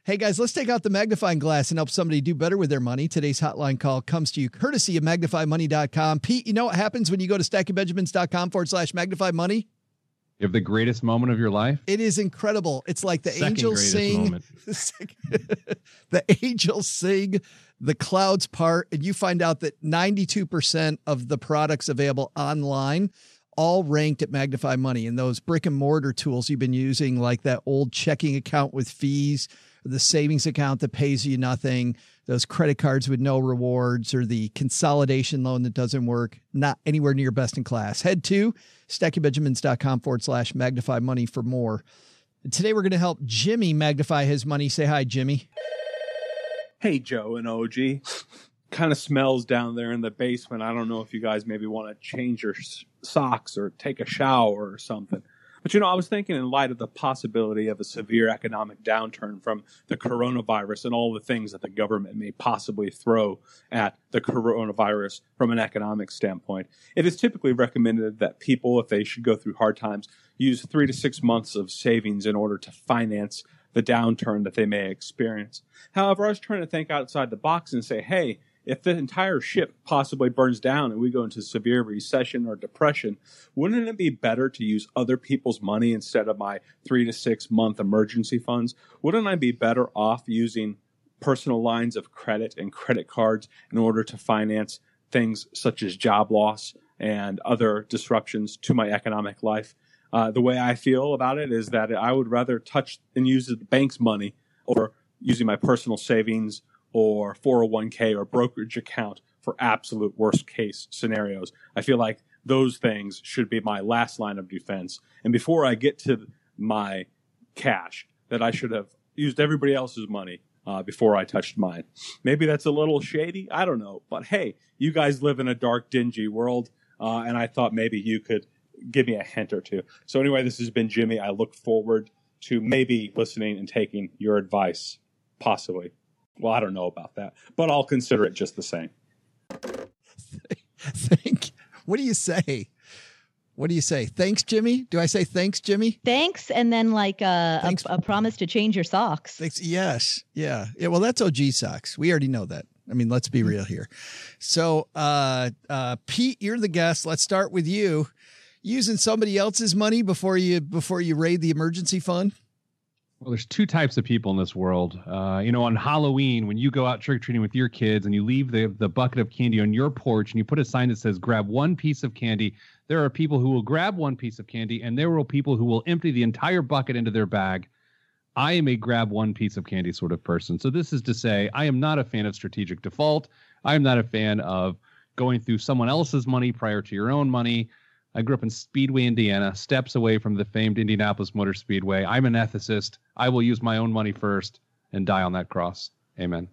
Hey guys, let's take out the magnifying glass and help somebody do better with their money. Today's hotline call comes to you courtesy of magnifymoney.com. Pete, you know what happens when you go to stackingbenjamins.com forward slash magnify money? You have the greatest moment of your life. It is incredible. It's like the Second angels sing. the angels sing, the clouds part, and you find out that 92% of the products available online all ranked at Magnify Money. And those brick and mortar tools you've been using, like that old checking account with fees, the savings account that pays you nothing, those credit cards with no rewards, or the consolidation loan that doesn't work, not anywhere near best in class. Head to stackingbenjamins.com forward slash magnify money for more. Today we're going to help Jimmy magnify his money. Say hi, Jimmy. Hey, Joe and OG. Kind of smells down there in the basement. I don't know if you guys maybe want to change your socks or take a shower or something. But you know, I was thinking in light of the possibility of a severe economic downturn from the coronavirus and all the things that the government may possibly throw at the coronavirus from an economic standpoint, it is typically recommended that people, if they should go through hard times, use three to six months of savings in order to finance the downturn that they may experience. However, I was trying to think outside the box and say, hey, if the entire ship possibly burns down and we go into severe recession or depression, wouldn't it be better to use other people's money instead of my three to six month emergency funds? Wouldn't I be better off using personal lines of credit and credit cards in order to finance things such as job loss and other disruptions to my economic life? Uh, the way I feel about it is that I would rather touch and use the bank's money or using my personal savings or 401k or brokerage account for absolute worst case scenarios. I feel like those things should be my last line of defense. And before I get to my cash, that I should have used everybody else's money uh, before I touched mine. Maybe that's a little shady. I don't know. But hey, you guys live in a dark, dingy world. Uh, and I thought maybe you could give me a hint or two. So anyway, this has been Jimmy. I look forward to maybe listening and taking your advice, possibly. Well, I don't know about that, but I'll consider it just the same. Thank. What do you say? What do you say? Thanks, Jimmy. Do I say thanks, Jimmy? Thanks, and then like a, a, a promise to change your socks. Thanks. Yes. Yeah. Yeah. Well, that's OG socks. We already know that. I mean, let's be real here. So, uh, uh, Pete, you're the guest. Let's start with you. Using somebody else's money before you before you raid the emergency fund. Well, there's two types of people in this world. Uh, you know, on Halloween, when you go out trick or treating with your kids and you leave the, the bucket of candy on your porch and you put a sign that says, grab one piece of candy, there are people who will grab one piece of candy and there are people who will empty the entire bucket into their bag. I am a grab one piece of candy sort of person. So, this is to say, I am not a fan of strategic default. I am not a fan of going through someone else's money prior to your own money. I grew up in Speedway, Indiana, steps away from the famed Indianapolis Motor Speedway. I'm an ethicist. I will use my own money first and die on that cross. Amen.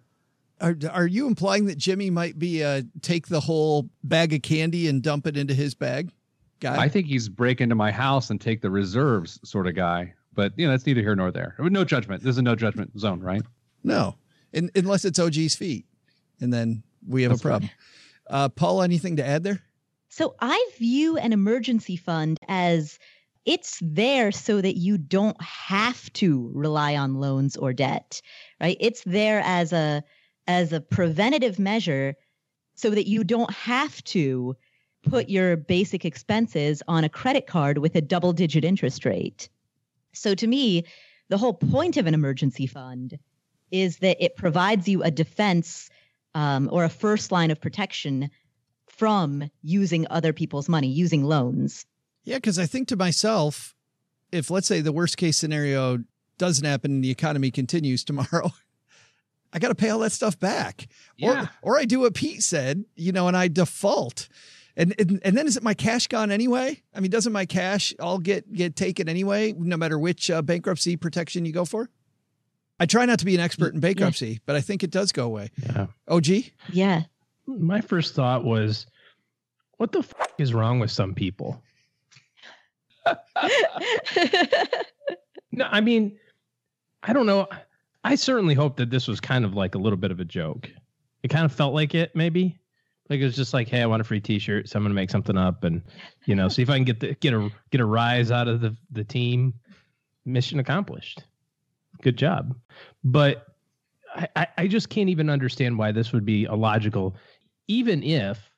Are, are you implying that Jimmy might be uh take the whole bag of candy and dump it into his bag? Guy? I think he's break into my house and take the reserves sort of guy. But you know, that's neither here nor there. No judgment. This is a no judgment zone, right? no, in, unless it's OG's feet, and then we have a problem. Uh, Paul, anything to add there? So I view an emergency fund as it's there so that you don't have to rely on loans or debt, right? It's there as a as a preventative measure so that you don't have to put your basic expenses on a credit card with a double digit interest rate. So to me, the whole point of an emergency fund is that it provides you a defense um, or a first line of protection from using other people's money, using loans. Yeah, because I think to myself, if let's say the worst case scenario doesn't happen and the economy continues tomorrow, I got to pay all that stuff back. Yeah. Or, or I do what Pete said, you know, and I default. And, and and then is it my cash gone anyway? I mean, doesn't my cash all get get taken anyway, no matter which uh, bankruptcy protection you go for? I try not to be an expert in bankruptcy, but I think it does go away. Yeah. OG, Yeah. My first thought was, What the f- is wrong with some people? no, I mean, I don't know. I certainly hope that this was kind of like a little bit of a joke. It kind of felt like it, maybe. Like it was just like, hey, I want a free T-shirt, so I'm gonna make something up, and you know, see if I can get the, get a get a rise out of the the team. Mission accomplished. Good job. But I, I, I just can't even understand why this would be illogical, even if.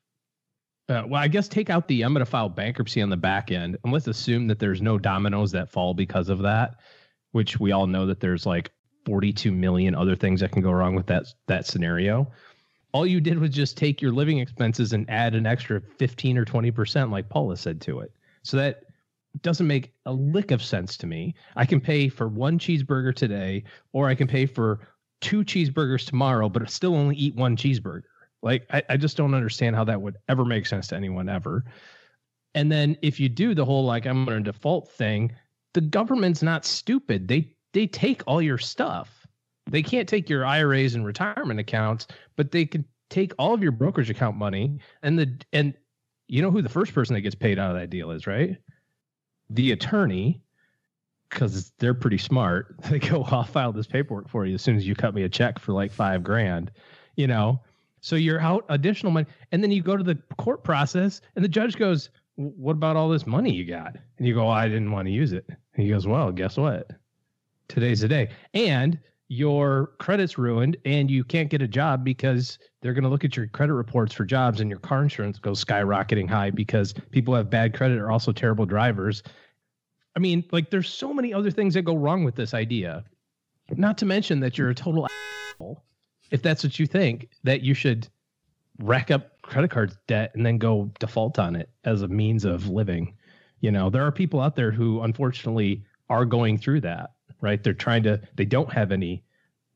Uh, well, I guess take out the I'm going to file bankruptcy on the back end, and let's assume that there's no dominoes that fall because of that, which we all know that there's like 42 million other things that can go wrong with that that scenario. All you did was just take your living expenses and add an extra 15 or 20 percent, like Paula said to it. So that doesn't make a lick of sense to me. I can pay for one cheeseburger today, or I can pay for two cheeseburgers tomorrow, but still only eat one cheeseburger. Like, I, I just don't understand how that would ever make sense to anyone ever. And then if you do the whole like I'm going to default thing, the government's not stupid. They they take all your stuff. They can't take your IRAs and retirement accounts, but they can take all of your brokerage account money and the and you know who the first person that gets paid out of that deal is, right? The attorney because they're pretty smart. They go, I'll file this paperwork for you as soon as you cut me a check for like five grand, you know? So you're out additional money. And then you go to the court process and the judge goes, What about all this money you got? And you go, I didn't want to use it. And he goes, Well, guess what? Today's the day. And your credit's ruined and you can't get a job because they're going to look at your credit reports for jobs and your car insurance goes skyrocketing high because people have bad credit are also terrible drivers I mean, like there's so many other things that go wrong with this idea. Not to mention that you're a total asshole if that's what you think that you should rack up credit card debt and then go default on it as a means of living. You know, there are people out there who unfortunately are going through that, right? They're trying to they don't have any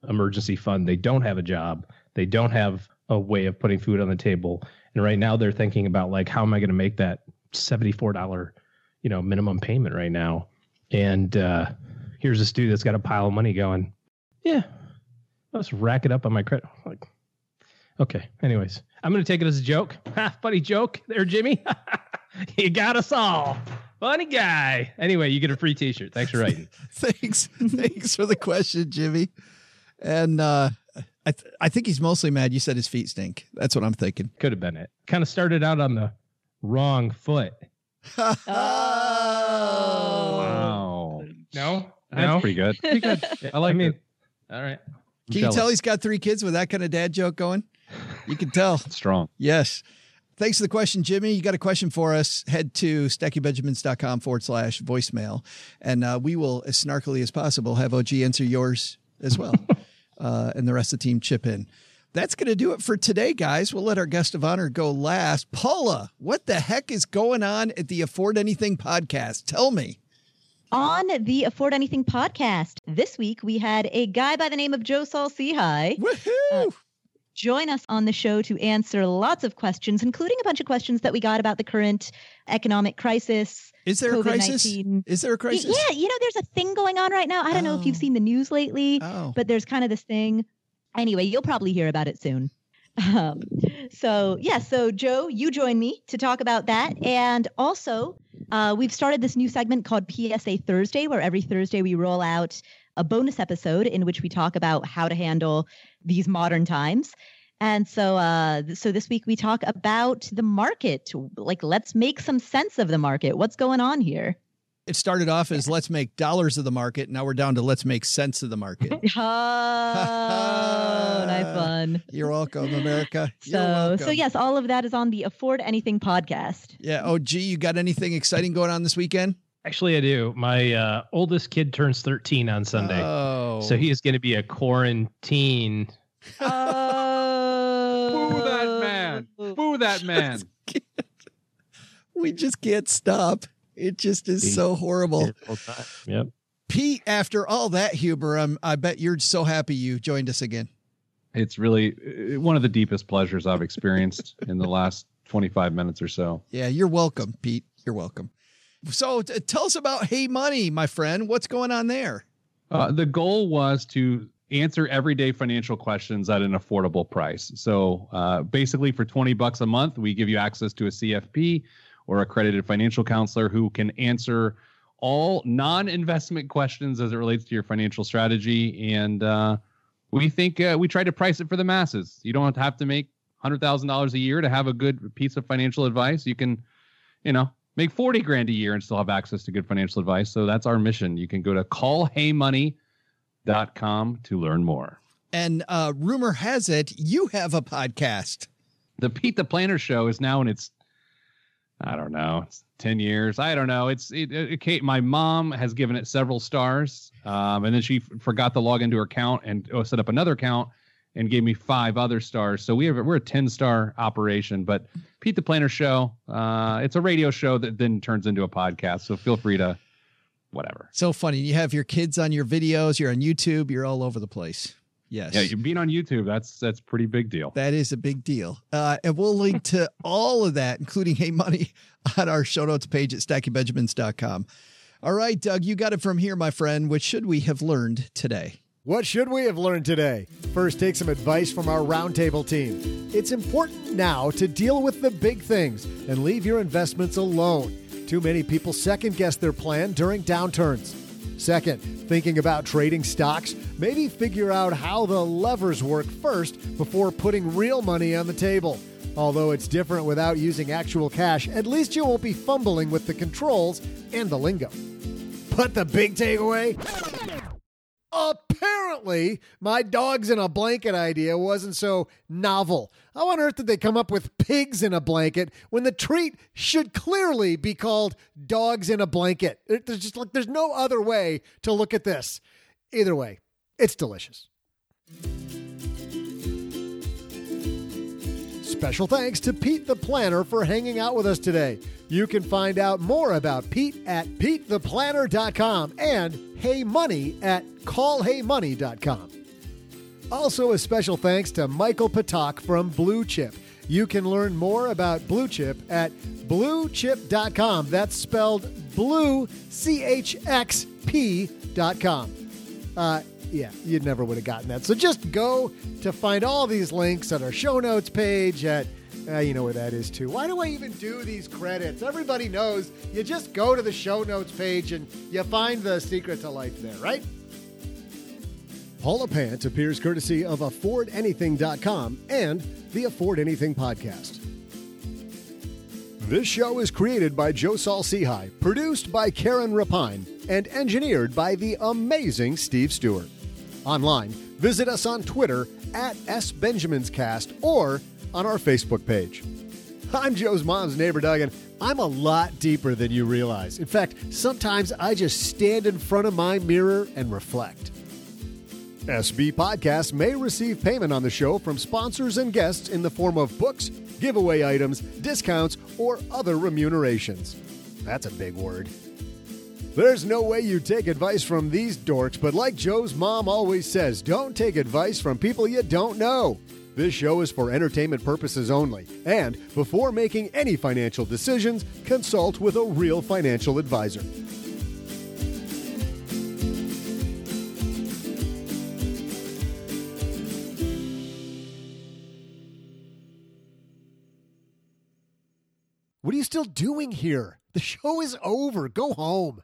emergency fund, they don't have a job, they don't have a way of putting food on the table. And right now they're thinking about like how am I going to make that $74 you know minimum payment right now and uh here's this dude that's got a pile of money going yeah let's rack it up on my credit. Like okay anyways. I'm gonna take it as a joke. Ha, funny joke there jimmy. You got us all. Funny guy. Anyway you get a free t-shirt. Thanks for writing. Thanks thanks for the question jimmy. And uh I, th- I think he's mostly mad you said his feet stink. That's what i'm thinking. Could have been it. Kind of started out on the wrong foot. Wow. no? That's no? pretty good. Pretty good. I like I mean, it. all right. I'm Can jealous. you tell he's got three kids with that kind of dad joke going? You can tell. strong? yes. Thanks for the question, Jimmy. You got a question for us? Head to stackingbenjamins.com forward slash voicemail, and uh, we will, as snarkily as possible, have OG answer yours as well, uh, and the rest of the team chip in. That's going to do it for today, guys. We'll let our guest of honor go last. Paula, what the heck is going on at the Afford Anything podcast? Tell me. On the Afford Anything podcast, this week we had a guy by the name of Joe Saul-Sehy uh, Woohoo! join us on the show to answer lots of questions, including a bunch of questions that we got about the current economic crisis. is there a crisis? Is there a crisis? Yeah, you know, there's a thing going on right now. I don't know if you've Oh. seen the news lately, Oh. but there's kind of this thing. Anyway, you'll probably hear about it soon. Um, so, yeah, so Joe, you join me to talk about that. And also, uh, we've started this new segment called PSA Thursday, where every Thursday we roll out a bonus episode in which we talk about how to handle these modern times. And so, uh, so this week we talk about the market. Like, let's make some sense of the market. What's going on here? It started off as let's make dollars of the market. Now we're down to let's make sense of the market. Oh, nice fun. You're welcome, America. You're So, welcome. so yes, all of that is on the Afford Anything podcast. Yeah. Oh, gee, you got anything exciting going on this weekend? Actually, I do. My uh, oldest kid turns 13 on Sunday. Oh. So he is going to be a quarantine. Oh, Boo that man. Boo that man. we just can't stop. It just is so horrible. Yep. Pete, after all that, Huber, um, I bet you're so happy you joined us again. It's really uh, one of the deepest pleasures I've experienced in the last 25 minutes or so. Yeah, you're welcome, Pete. You're welcome. So t- tell us about Hey Money, my friend. What's going on there? Uh, the goal was to answer everyday financial questions at an affordable price. So uh, basically, for 20 bucks a month, we give you access to a CFP or accredited financial counselor who can answer all non-investment questions as it relates to your financial strategy. And uh, we think uh, we try to price it for the masses. You don't have to make hundred thousand dollars a year to have a good piece of financial advice. You can, you know, make 40 grand a year and still have access to good financial advice. So that's our mission. You can go to callheymoney.com to learn more. And uh, rumor has it you have a podcast. The Pete the Planner show is now in its I don't know, it's 10 years. I don't know. It's it, it, Kate, my mom has given it several stars. Um, and then she f- forgot to log into her account and oh, set up another account and gave me five other stars. So we have we're a 10 star operation, but Pete the Planner show, uh, it's a radio show that then turns into a podcast. So feel free to whatever. So funny. You have your kids on your videos, you're on YouTube, you're all over the place. Yes. Yeah, you being on YouTube, that's that's pretty big deal. That is a big deal. Uh, and we'll link to all of that, including Hey Money, on our show notes page at stackingbenjamins.com. All right, Doug, you got it from here, my friend. What should we have learned today? What should we have learned today? First, take some advice from our roundtable team. It's important now to deal with the big things and leave your investments alone. Too many people second guess their plan during downturns. Second, thinking about trading stocks, maybe figure out how the levers work first before putting real money on the table. Although it's different without using actual cash, at least you won't be fumbling with the controls and the lingo. But the big takeaway? Apparently, my dogs in a blanket idea wasn't so novel. How on earth did they come up with pigs in a blanket when the treat should clearly be called dogs in a blanket? There's just like there's no other way to look at this. Either way, it's delicious. Special thanks to Pete the Planner for hanging out with us today. You can find out more about Pete at PeteThePlanner.com and Hey Money at CallHeyMoney.com. Also, a special thanks to Michael Patak from BlueChxp. You can learn more about BlueChxp at BlueChxp.com. That's spelled blue, C H X P.com. Uh, yeah, you never would have gotten that. So just go to find all these links on our show notes page at, uh, you know where that is too. Why do I even do these credits? Everybody knows you just go to the show notes page and you find the secret to life there, right? Paula Pant appears courtesy of AffordAnything.com and the Afford Anything podcast. This show is created by Joe Saul-Sehy, produced by Karen Rapine, and engineered by the amazing Steve Stewart. Online, visit us on Twitter at SBenjaminsCast or on our Facebook page. I'm Joe's mom's neighbor, Doug, and I'm a lot deeper than you realize. In fact, sometimes I just stand in front of my mirror and reflect. SB Podcasts may receive payment on the show from sponsors and guests in the form of books, giveaway items, discounts, or other remunerations. That's a big word. There's no way you take advice from these dorks, but like Joe's mom always says, don't take advice from people you don't know. This show is for entertainment purposes only, and before making any financial decisions, consult with a real financial advisor. What are you still doing here? The show is over. Go home.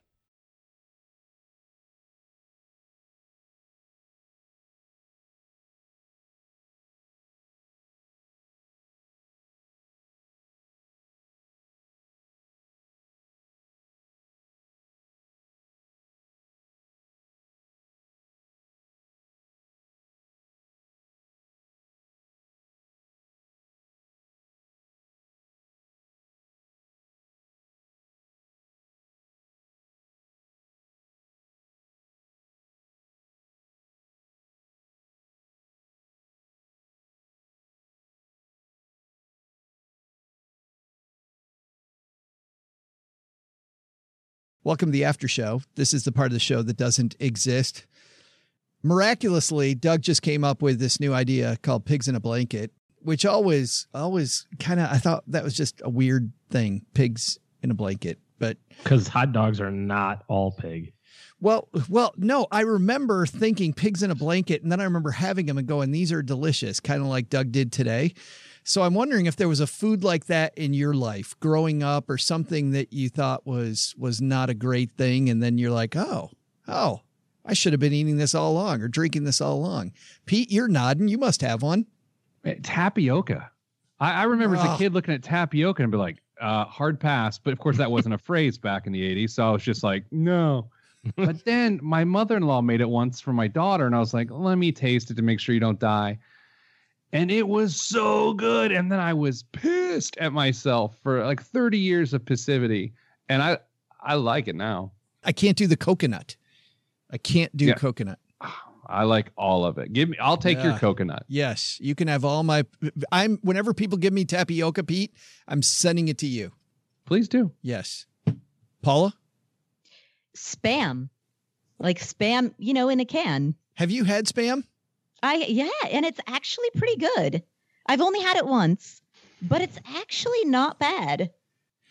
Welcome to the after show. This is the part of the show that doesn't exist. Miraculously, Doug just came up with this new idea called pigs in a blanket, which always, always kind of, I thought that was just a weird thing pigs in a blanket. But because hot dogs are not all pig. Well, well, no, I remember thinking pigs in a blanket, and then I remember having them and going, "These are delicious," kind of like Doug did today. So I'm wondering if there was a food like that in your life growing up, or something that you thought was was not a great thing, and then you're like, "Oh, oh, I should have been eating this all along or drinking this all along." Pete, you're nodding. You must have one. Eh, Tapioca. I, I remember as Oh. a kid looking at tapioca and be like, uh, hard pass. But of course, that wasn't a phrase back in the 80s. So I was just like, no. but then my mother in law made it once for my daughter. And I was like, let me taste it to make sure you don't die. And it was so good. And then I was pissed at myself for like 30 years of passivity. And I, I like it now. I can't do the coconut. I can't do Yeah. coconut. I like all of it. Give me, I'll take your coconut. Yes, you can have all my. I'm whenever people give me tapioca, Pete, I'm sending it to you. Please do. Yes, Paula, Spam, like spam, you know, in a can. have you had spam? I yeah, and it's actually pretty good. I've only had it once, but it's actually not bad.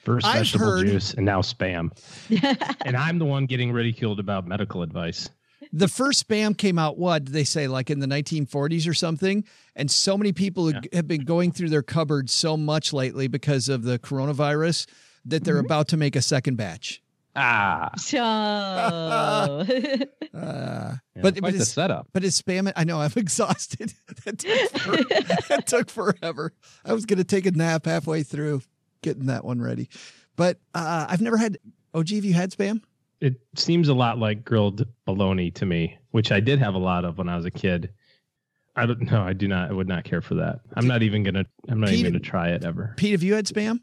First I've vegetable heard- juice and now spam. and I'm the one getting ridiculed about medical advice. The first spam came out. What did they say? Like in the 1940s or something. And so many people have been going through their cupboards so much lately because of the coronavirus that they're mm-hmm. about to make a second batch. Ah, So Uh, Yeah, but quite but the it's, setup. but it's spam. I know I'm exhausted. that, took for- that took forever. I was going to take a nap halfway through getting that one ready. But uh, I've never had. OG, have you had spam? It seems a lot like grilled bologna to me, which I did have a lot of when I was a kid. I don't know. I do not. I would not care for that. I'm not even gonna. I'm not Pete- even gonna try it ever. Pete, have you had spam?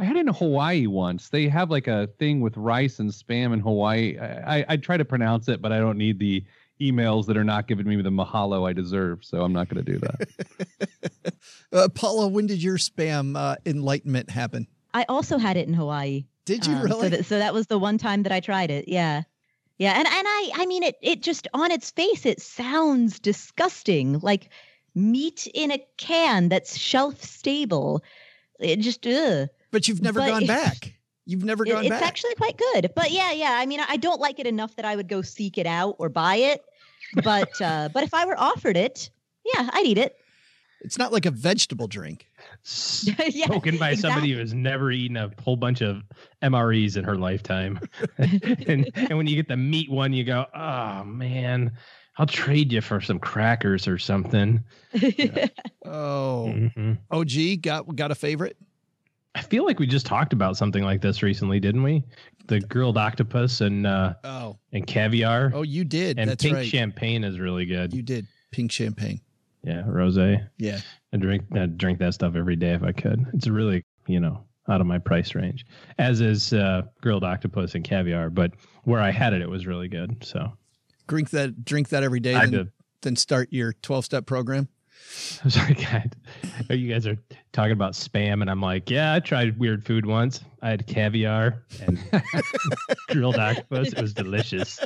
I had it in Hawaii once. They have like a thing with rice and spam in Hawaii. I, I, I try to pronounce it, but I don't need the emails that are not giving me the mahalo I deserve. So I'm not going to do that. Uh, Paula, when did your spam uh, enlightenment happen? I also had it in Hawaii. Did you Um, really? So that, so that was the one time that I tried it. Yeah. Yeah. And, and I, I mean, it, it just on its face, it sounds disgusting. Like meat in a can that's shelf stable. It just, ugh. But you've never but- gone back. You've never gone it's back. It's actually quite good. But yeah, yeah. I mean, I don't like it enough that I would go seek it out or buy it. But, uh, but if I were offered it, yeah, I'd eat it. it's not like a vegetable drink. yeah. Spoken by somebody who has never eaten a whole bunch of MREs in her lifetime. and and when you get the meat one, you go, oh man, I'll trade you for some crackers or something. Oh, Mhm. OG got got a favorite. I feel like we just talked about something like this recently, didn't we? The grilled octopus and uh, Oh, and caviar. oh, you did. and That's pink right. champagne is really good. You did pink champagne. yeah, rosé. Yeah. I drink I drink that stuff every day if I could. It's really you know out of my price range, as is uh, grilled octopus and caviar. But where I had it, it was really good. So Drink that. Drink that every day. I Then, did. then start your twelve step program. I was like, God, you guys are talking about spam, and I'm like, yeah, I tried weird food once. I had caviar and grilled octopus. It was delicious.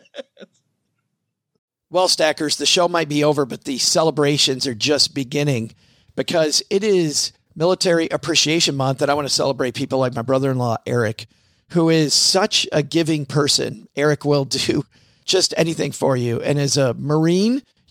Well, Stackers, the show might be over, but the celebrations are just beginning because it is Military Appreciation Month, and I want to celebrate people like my brother in law, Eric, who is such a giving person. Eric will do just anything for you. And as a Marine,